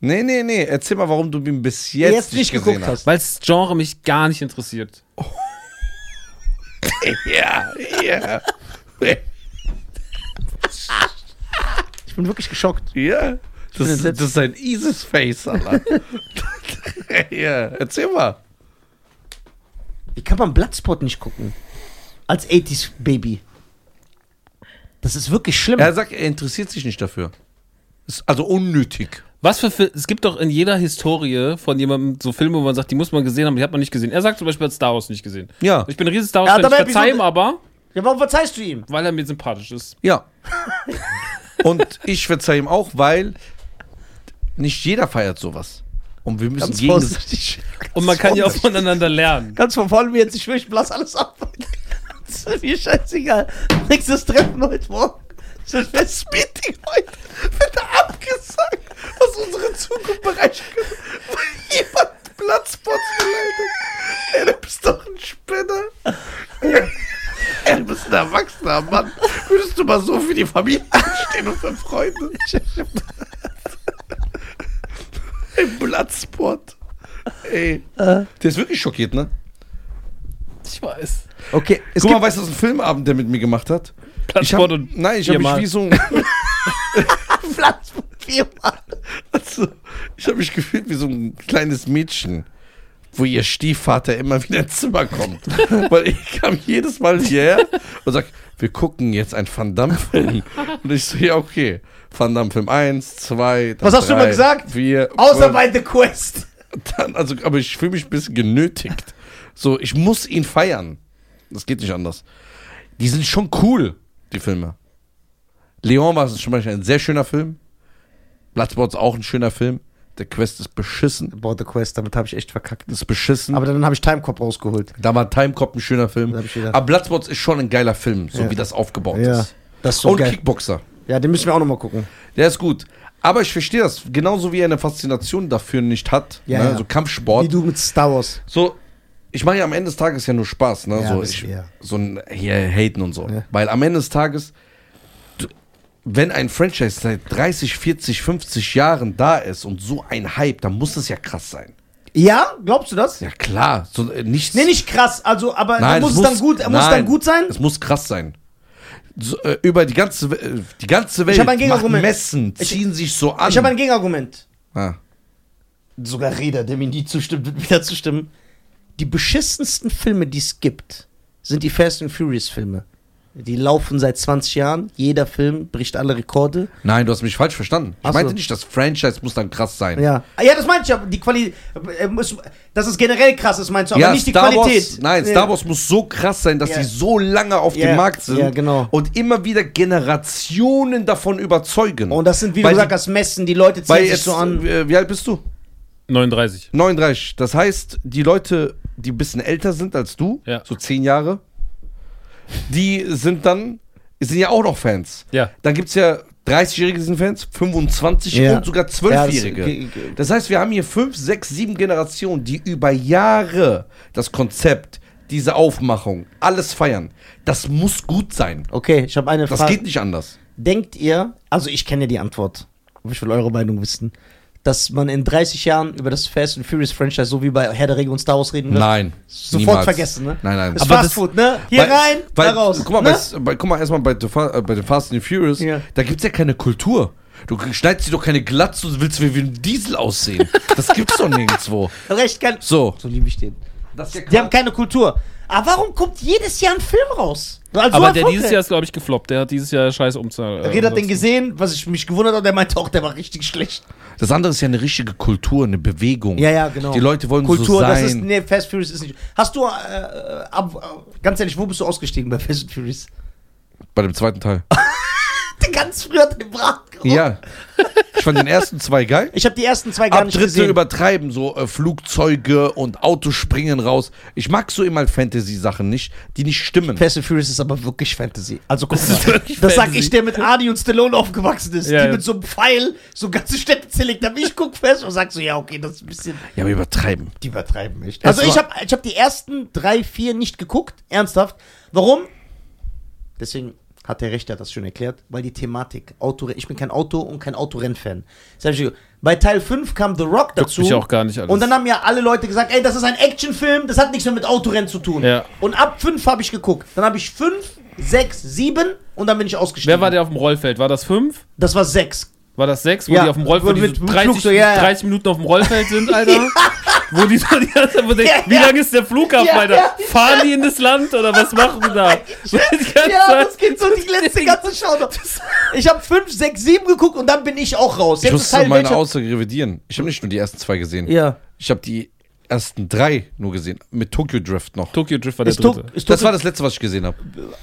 Nee, nee, nee. Erzähl mal, warum du ihn bis jetzt, Jetzt nicht gesehen geguckt hast. Weil das Genre mich gar nicht interessiert. [laughs] Ja, ja. Ich bin wirklich geschockt. Ja. Das, entsetzt. das ist ein Isis-Face, Alter. [laughs] ja, erzähl mal. Wie kann man Bloodsport nicht gucken? Als 80s Baby. Das ist wirklich schlimm. Er sagt, er interessiert sich nicht dafür. Ist also unnötig. Was für Fil Es gibt doch in jeder Historie von jemandem so Filme, wo man sagt, die muss man gesehen haben, die hat man nicht gesehen. Er sagt zum Beispiel, er hat Star Wars nicht gesehen. Ja. Ich bin ein riesen Star Wars-Fan. Ich aber verzeih ihm aber, Ja, warum verzeihst du ihm? weil er mir sympathisch ist. Ja. Und ich verzeihe ihm auch, weil nicht jeder feiert sowas. Und wir müssen Ganz gegen das. vorsichtig. Und man kann ja auch voneinander lernen. Ganz von vorne mir jetzt, ich schwöre, ich blass alles ab. Das ist mir scheißegal. Nächstes Treffen heute Morgen. Das Meeting heute wird abgesagt, was unsere Zukunft bereichern kann, weil jemand Platzpots beleidigt. Ey, du bist doch ein Spinner. Ey, du bist ein erwachsener Mann. Würdest du mal so für die Familie stehen und für Freunde? Ein Bloodspot. Ey. Der ist wirklich schockiert, ne? Ich weiß. Okay, es Guck mal, gibt... weißt du, was ein Filmabend der mit mir gemacht hat? Ich hab, und nein, ich habe mich wie so ein, [laughs] [laughs] [laughs] Platzpot viermal. also, ich habe mich gefühlt wie so ein kleines Mädchen, wo ihr Stiefvater immer wieder ins Zimmer kommt. [laughs] Weil ich kam jedes Mal hierher und sag, wir gucken jetzt einen Van Damme-Film. Und ich so, ja, okay. Van Damme-Film 1, 2, Was hast du immer gesagt? 4, Außer bei The Quest. dann, also, aber ich fühle mich ein bisschen genötigt. So, ich muss ihn feiern. Das geht nicht anders. Die sind schon cool, die Filme. Leon war zum Beispiel ein sehr schöner Film. Bloodsport ist auch ein schöner Film. Der Quest ist beschissen. Boah, The Quest, damit habe ich echt verkackt. Das ist beschissen. Aber dann habe ich Timecop rausgeholt. da war Timecop ein schöner Film. Aber Bloodsport ist schon ein geiler Film, so Ja. wie das aufgebaut Ja, ist. das ist so Und geil. Kickboxer. Ja, den müssen wir auch nochmal gucken. Der ist gut. Aber ich verstehe das. Genauso wie er eine Faszination dafür nicht hat. Ja, ne? ja. So Kampfsport. Wie du mit Star Wars. So, ich mache ja am Ende des Tages ja nur Spaß, ne? Ja, so, ich, so ein hier haten und so. Weil am Ende des Tages, wenn ein Franchise seit 30, 40, 50 Jahren da ist und so ein Hype, dann muss es ja krass sein. Ja, glaubst du das? Ja klar, so, äh, nichts. Nee, nicht krass, also, aber Nein, muss es es dann gut, muss es dann gut sein? Es muss krass sein. So, äh, über die ganze, äh, die ganze Welt hab ein Gegenargument. Messen, Ich- ziehen sich so an. Ich habe ein Gegenargument. ah. Sogar Reda, der mir nie zustimmt, wird wieder zustimmen. Die beschissensten Filme, die es gibt, sind die Fast and Furious Filme. Die laufen seit 20 Jahren. Jeder Film bricht alle Rekorde. Nein, du hast mich falsch verstanden. Ich Ach so. meinte nicht, das Franchise muss dann krass sein. Ja. Ah, Ja, das meinte ich aber. Die Qualität. Dass es generell krass ist, meinst du, aber nicht die Star Qualität. Wars, nein, Ja. Star Wars muss so krass sein, dass Ja. sie so lange auf Ja, dem Markt sind ja, genau. und immer wieder Generationen davon überzeugen. Und das sind, wie Weil du gesagt die- hast, Messen. Die Leute ziehen Weil sich jetzt, so an. äh, wie alt bist du? 39. 39. Das heißt, die Leute, die ein bisschen älter sind als du, Ja. so 10 Jahre, die sind dann, sind ja auch noch Fans. Ja. Dann gibt es ja 30-Jährige sind Fans, 25 Ja. und sogar Ja, 12-Jährige. das- ge- ge- das heißt, wir haben hier 5, 6, 7 Generationen, die über Jahre das Konzept, diese Aufmachung, alles feiern. Das muss gut sein. Okay, ich habe eine Das Frage. geht nicht anders. Denkt ihr, also ich kenne die Antwort, aber ich will eure Meinung wissen, dass man in 30 Jahren über das Fast and Furious Franchise so wie bei Herr der Ringe und Star Wars reden wird? Nein. Sofort niemals. vergessen, ne? Nein, nein. Das Aber Fast Food, ne? Hier Weil- rein, weil, da raus. Guck mal, ne? bei, bei, guck mal erstmal bei, äh, bei den Fast and Furious, Ja. da gibt es ja keine Kultur. Du schneidest dir doch keine Glatze und willst wie ein Diesel aussehen. Das gibt's doch nirgendwo. [laughs] Recht kann. So, So liebe ich den. Ist Die haben keine Kultur. Aber warum kommt jedes Jahr ein Film raus? Also Aber der dieses Jahr ist, glaube ich, gefloppt. Der hat dieses Jahr scheiß Umzahl. äh, Red hat den gesehen, was ich mich gewundert habe, der meinte auch, der war richtig schlecht. Das andere ist ja eine richtige Kultur, eine Bewegung. Ja, ja, genau. Die Leute wollen Kultur, so das ist, sein. nee, Fast Furious ist nicht. Hast du, äh, ab, äh, ganz ehrlich, wo bist du ausgestiegen bei Fast Furious? Bei dem zweiten Teil. [laughs] [laughs] Ganz früher hat den Brat gerochen. Ja. Ich fand den ersten zwei geil. Ich habe die ersten zwei gar Ab nicht dritte gesehen. übertreiben, so äh, Flugzeuge und Autos springen raus. Ich mag so immer Fantasy-Sachen nicht, die nicht stimmen. Fast and Furious ist aber wirklich Fantasy. Also guck Das mal, das sag ich, der mit Arnie und Stallone aufgewachsen ist. Ja, die ja. mit so einem Pfeil so ganze Städte zerlegt haben. Ich guck fest und sag so, ja, okay, das ist ein bisschen... Ja, aber übertreiben. Die übertreiben echt. Es Also ich habe ich hab die ersten drei, vier nicht geguckt, ernsthaft. Warum? Deswegen hat der Rechter das schon erklärt, weil die Thematik, Auto, ich bin kein Auto- und kein Autorennfan. Ich. Bei Teil 5 kam The Rock dazu. mich auch gar nicht alles. Und dann haben ja alle Leute gesagt, ey, das ist ein Actionfilm, das hat nichts mehr mit Autorennen zu tun. Ja. Und ab 5 habe ich geguckt. Dann habe ich 5, 6, 7 und dann bin ich ausgestiegen. Wer war der auf dem Rollfeld? War das fünf? Das war 6. War das sechs, wo Ja, die auf dem Rollfeld mit- so mit 30, Flugzeug, ja, ja. 30 Minuten auf dem Rollfeld sind, [laughs] Alter? Wo die so die ganze Zeit, Ja, wie ja. lang ist der Flughafen, Ja, Alter? ja. Fahren die in das Land oder was machen die da? So [laughs] die Ja, Zeit. das geht so die letzte ganze Schau noch. Ich habe 5, 6, 7 geguckt und dann bin ich auch raus. Ich Jetzt ist musste meine welcher- Aussage revidieren. Ich habe nicht nur die ersten zwei gesehen. Ja. Ich habe die ersten drei nur gesehen. Mit Tokyo Drift noch. Tokyo Drift war der Ist to- dritte. ist Das to- war das letzte, was ich gesehen habe.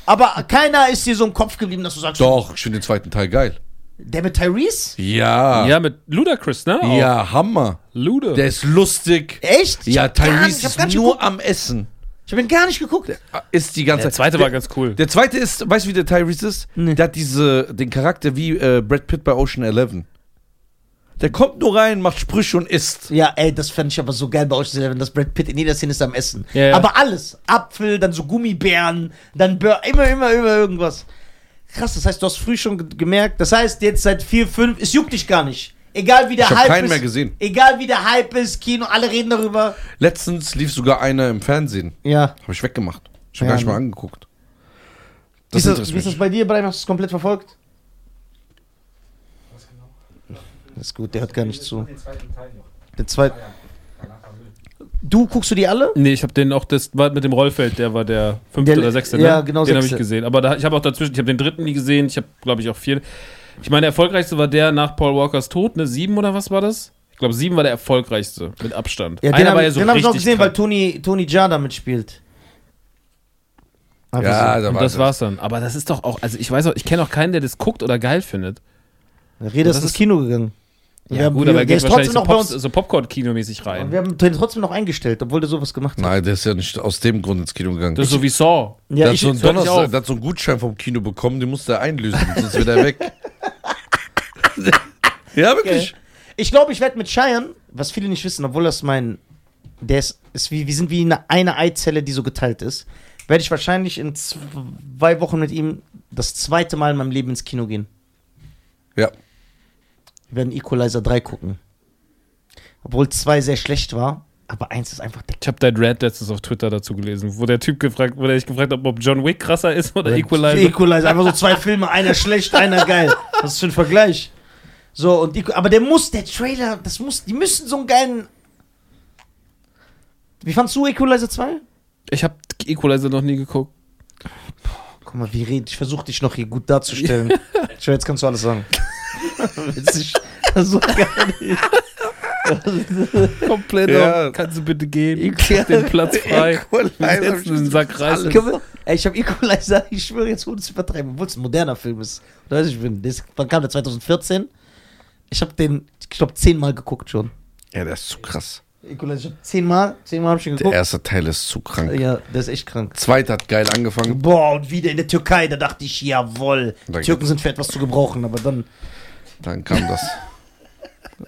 aber keiner ist dir so im Kopf geblieben, dass du sagst, Doch, ich finde den zweiten Teil geil. Der mit Tyrese? Ja. Ja, mit Ludacris, ne? Auch. Ja, Hammer. Lude. Der ist lustig. Echt? Ich Ja, hab gar nicht- Tyrese ist nicht nur geguckt. am Essen. Ich hab ihn gar nicht geguckt. Ist die ganze der Zeit. zweite war ganz cool. Der zweite ist, weißt du, wie der Tyrese ist? Nee. Der hat diese, den Charakter wie äh, Brad Pitt bei Ocean Eleven. Der kommt nur rein, macht Sprüche und isst. Ja, ey, das fand ich aber so geil bei euch, wenn das Brad Pitt in jeder Szene ist am Essen. Ja, ja. Aber alles. Apfel, dann so Gummibären, dann Bör immer, immer, immer irgendwas. Krass, das heißt, du hast früh schon ge- gemerkt. Das heißt, jetzt seit 4, 5, es juckt dich gar nicht. Egal wie der Ich hab Hype keinen ist. mehr gesehen. Egal wie der Hype ist, Kino, alle reden darüber. Letztens lief sogar einer im Fernsehen. Ja. Habe ich weggemacht. Ich habe Ja, gar nicht ne? mal angeguckt. Wie Das ist, das, wie ist das bei dir, Brian? Hast du es komplett verfolgt? Was genau? Das ist gut, der hört gar nicht zu. Den zweiten Teil noch. Der zweite. Ah ja, danach war Müll. Du guckst du die alle? Nee, ich habe den auch, das war mit dem Rollfeld, der war der fünfte Der- oder sechste, ne? ja, genau, Den habe ich gesehen. Aber da, ich habe auch dazwischen, ich habe den dritten nie gesehen, ich habe, glaube ich, auch vier. Ich meine, der erfolgreichste war der nach Paul Walkers Tod, ne? Sieben oder was war das? Ich glaube, sieben war der erfolgreichste, mit Abstand. Ja, den Einer habe war ja so den hab ich auch richtig gesehen, weil krank. Tony, Tony Jada mitspielt. Aber Ja, so. da Und war das war's dann. Aber das ist doch auch, also ich weiß auch, ich kenne auch keinen, der das guckt oder geil findet. Reda ist ins Kino gegangen. Ja, Wir haben- gut, wir- aber der er geht ist wahrscheinlich trotzdem so, noch bei Pops, uns. so Popcorn-Kinomäßig rein. Wir haben den trotzdem noch eingestellt, obwohl der sowas gemacht hat. Nein, der ist ja nicht aus dem Grund ins Kino gegangen. Das ist so wie Saw. Ja, der, hat ich, so einen Donnerstag, der hat so einen Gutschein vom Kino bekommen, den musste er einlösen, [laughs] sonst wird er weg. [laughs] ja, wirklich. ich glaube, ich werde mit Cheyenne, was viele nicht wissen, obwohl das mein. Der ist, ist wie, wir sind wie eine, eine Eizelle, die so geteilt ist. Werde ich wahrscheinlich in zwei Wochen mit ihm das zweite Mal in meinem Leben ins Kino gehen. Ja. Wir werden Equalizer 3 gucken. Obwohl zwei sehr schlecht war, aber eins ist einfach der Ich habe dein Rant letztens auf Twitter dazu gelesen, wo der Typ gefragt, wo der dich gefragt hat, ob John Wick krasser ist oder Equalizer. Equalizer. Einfach so zwei [laughs] Filme, einer schlecht, einer geil. Was ist für ein Vergleich? So, und Equ- aber der muss, der Trailer, das muss, die müssen so einen geilen. Wie fandst du Equalizer 2? Ich habe Equalizer noch nie geguckt. Guck mal, wie red, ich versuche dich noch hier gut darzustellen. [laughs] Schau, jetzt kannst du alles sagen. Witzig. so geil. [laughs] Komplett. Ja. Kannst du bitte gehen? Equal- Mach den Platz frei. Equalizer. setzen den Sack wir- Ey, ich habe Equalizer, ich schwöre jetzt ohne zu übertreiben, obwohl es ein moderner Film ist. Oder weiß ich, bin. Das, wann kam der? 2014? Ich habe den, ich glaube, zehnmal geguckt schon. Ja, der ist zu krass. Equalizer, ich hab zehnmal, zehnmal habe ich ihn Der geguckt. erste Teil ist zu krank. Ja, der ist echt krank. Zweiter hat geil angefangen. Boah, und wieder in der Türkei, da dachte ich, jawohl. Da Türken sind für etwas zu gebrauchen, aber dann. Dann kam das.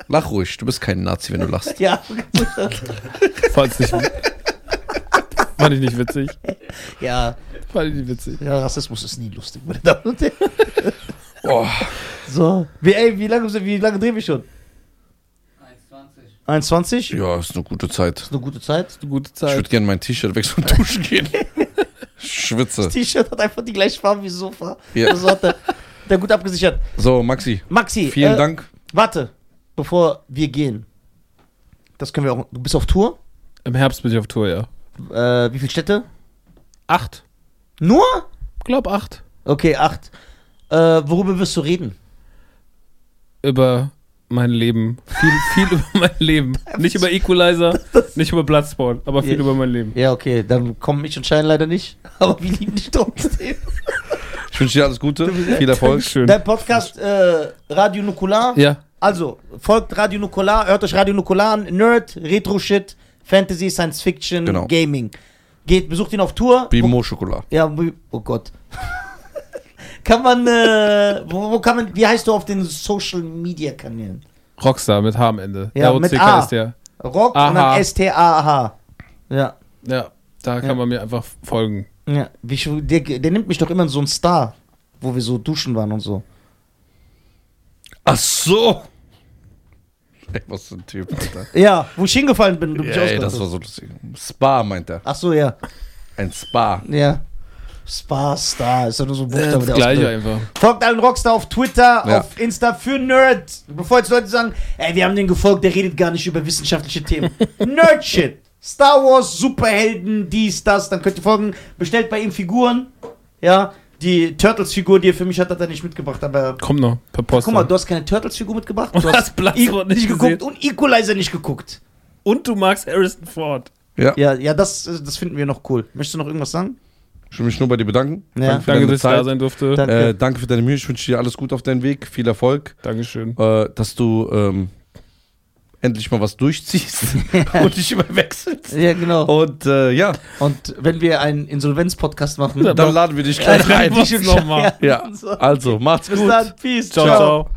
Lach ruhig, du bist kein Nazi, wenn du lachst. Ja, [laughs] Fand's nicht. Fand ich nicht witzig. ja, Fand ich nicht witzig. ja, Rassismus ist nie lustig, meine Damen und Herren. Oh, So, wie, ey, wie lange, wie lange drehen wir schon? 1,20. 21? ja, ist eine gute Zeit. Ist eine gute Zeit. Eine gute Ich Zeit. würde gerne mein T-Shirt wechseln und duschen gehen. Ich [laughs] Schwitze. Das T-Shirt hat einfach die gleiche Farbe wie Sofa. Ja. Das hat der, der gut abgesichert. So, Maxi, Maxi, vielen äh, Dank. Warte, bevor wir gehen. Das können wir auch. Du bist auf Tour? Im Herbst bin ich auf Tour, ja. Äh, wie viele Städte? Acht. Nur? Glaub acht. Okay, acht. Äh, worüber wirst du reden? Über mein Leben. Viel, [laughs] viel über mein Leben. Nicht über Equalizer, nicht über Bloodsport, aber viel Ja. über mein Leben. Ja, okay, dann kommen ich und Schein leider nicht. [laughs] Aber wir lieben dich trotzdem. Ich wünsche dir alles Gute, viel Erfolg. [laughs] Schön. Dein Podcast äh, Radio Nukular. Ja. Also, folgt Radio Nukular, hört euch Radio Nukular an. Nerd, Retro-Shit, Fantasy, Science Fiction, Genau. Gaming. Geht, besucht ihn auf Tour. Wie Mo Schokolade. Ja, wie- oh Gott. [laughs] kann man, äh, wo, wo kann man, wie heißt du auf den Social Media Kanälen? Rockstar mit H am Ende. Ja, mit A. ist der. Rock und Aha. dann S-T-A-H. Ja. Ja, da kann man mir einfach folgen. Ja. Wie, ich- der, der nimmt mich doch immer in so einen Star, wo wir so duschen waren und so. Ach so. Ey, was für ein Typ, Alter. [laughs] Ja, wo ich hingefallen bin. und Du mich Ja, ey, das war so lustig. Spa meint er. Ach so, ja. Ein Spa. Ja. Spa, Star, ist doch nur so ein Buchstabe. Das der gleiche einfach. Folgt allen Rockstar auf Twitter, Ja. auf Insta für Nerd. Bevor jetzt Leute sagen, ey, wir haben den gefolgt, der redet gar nicht über wissenschaftliche Themen. [laughs] Nerd-Shit. Star Wars, Superhelden, dies, das. Dann könnt ihr folgen. Bestellt bei ihm Figuren. Ja, die Turtles-Figur, die er für mich hat, hat er nicht mitgebracht. Aber Kommt noch per Post. guck mal, du hast keine Turtles-Figur mitgebracht. Und Du [laughs] hast Bloodsport nicht geguckt gesehen. und Equalizer nicht geguckt. Und du magst Harrison Ford. Ja. Ja, ja, das, das finden wir noch cool. Möchtest du noch irgendwas sagen? Ich will mich nur bei dir bedanken. Ja. Danke für Danke, dass ich da sein durfte. Danke. Äh, danke für deine Mühe. Ich wünsche dir alles Gute auf deinem Weg. Viel Erfolg. Dankeschön. Äh, dass du ähm, endlich mal was durchziehst [laughs] und dich immer wechselst. Ja, genau. Und äh, ja, Und wenn wir einen Insolvenz-Podcast machen, Ja, dann laden wir dich gleich rein. Was nochmal. Ja, also macht's Bis gut. dann. Peace. Ciao, ciao.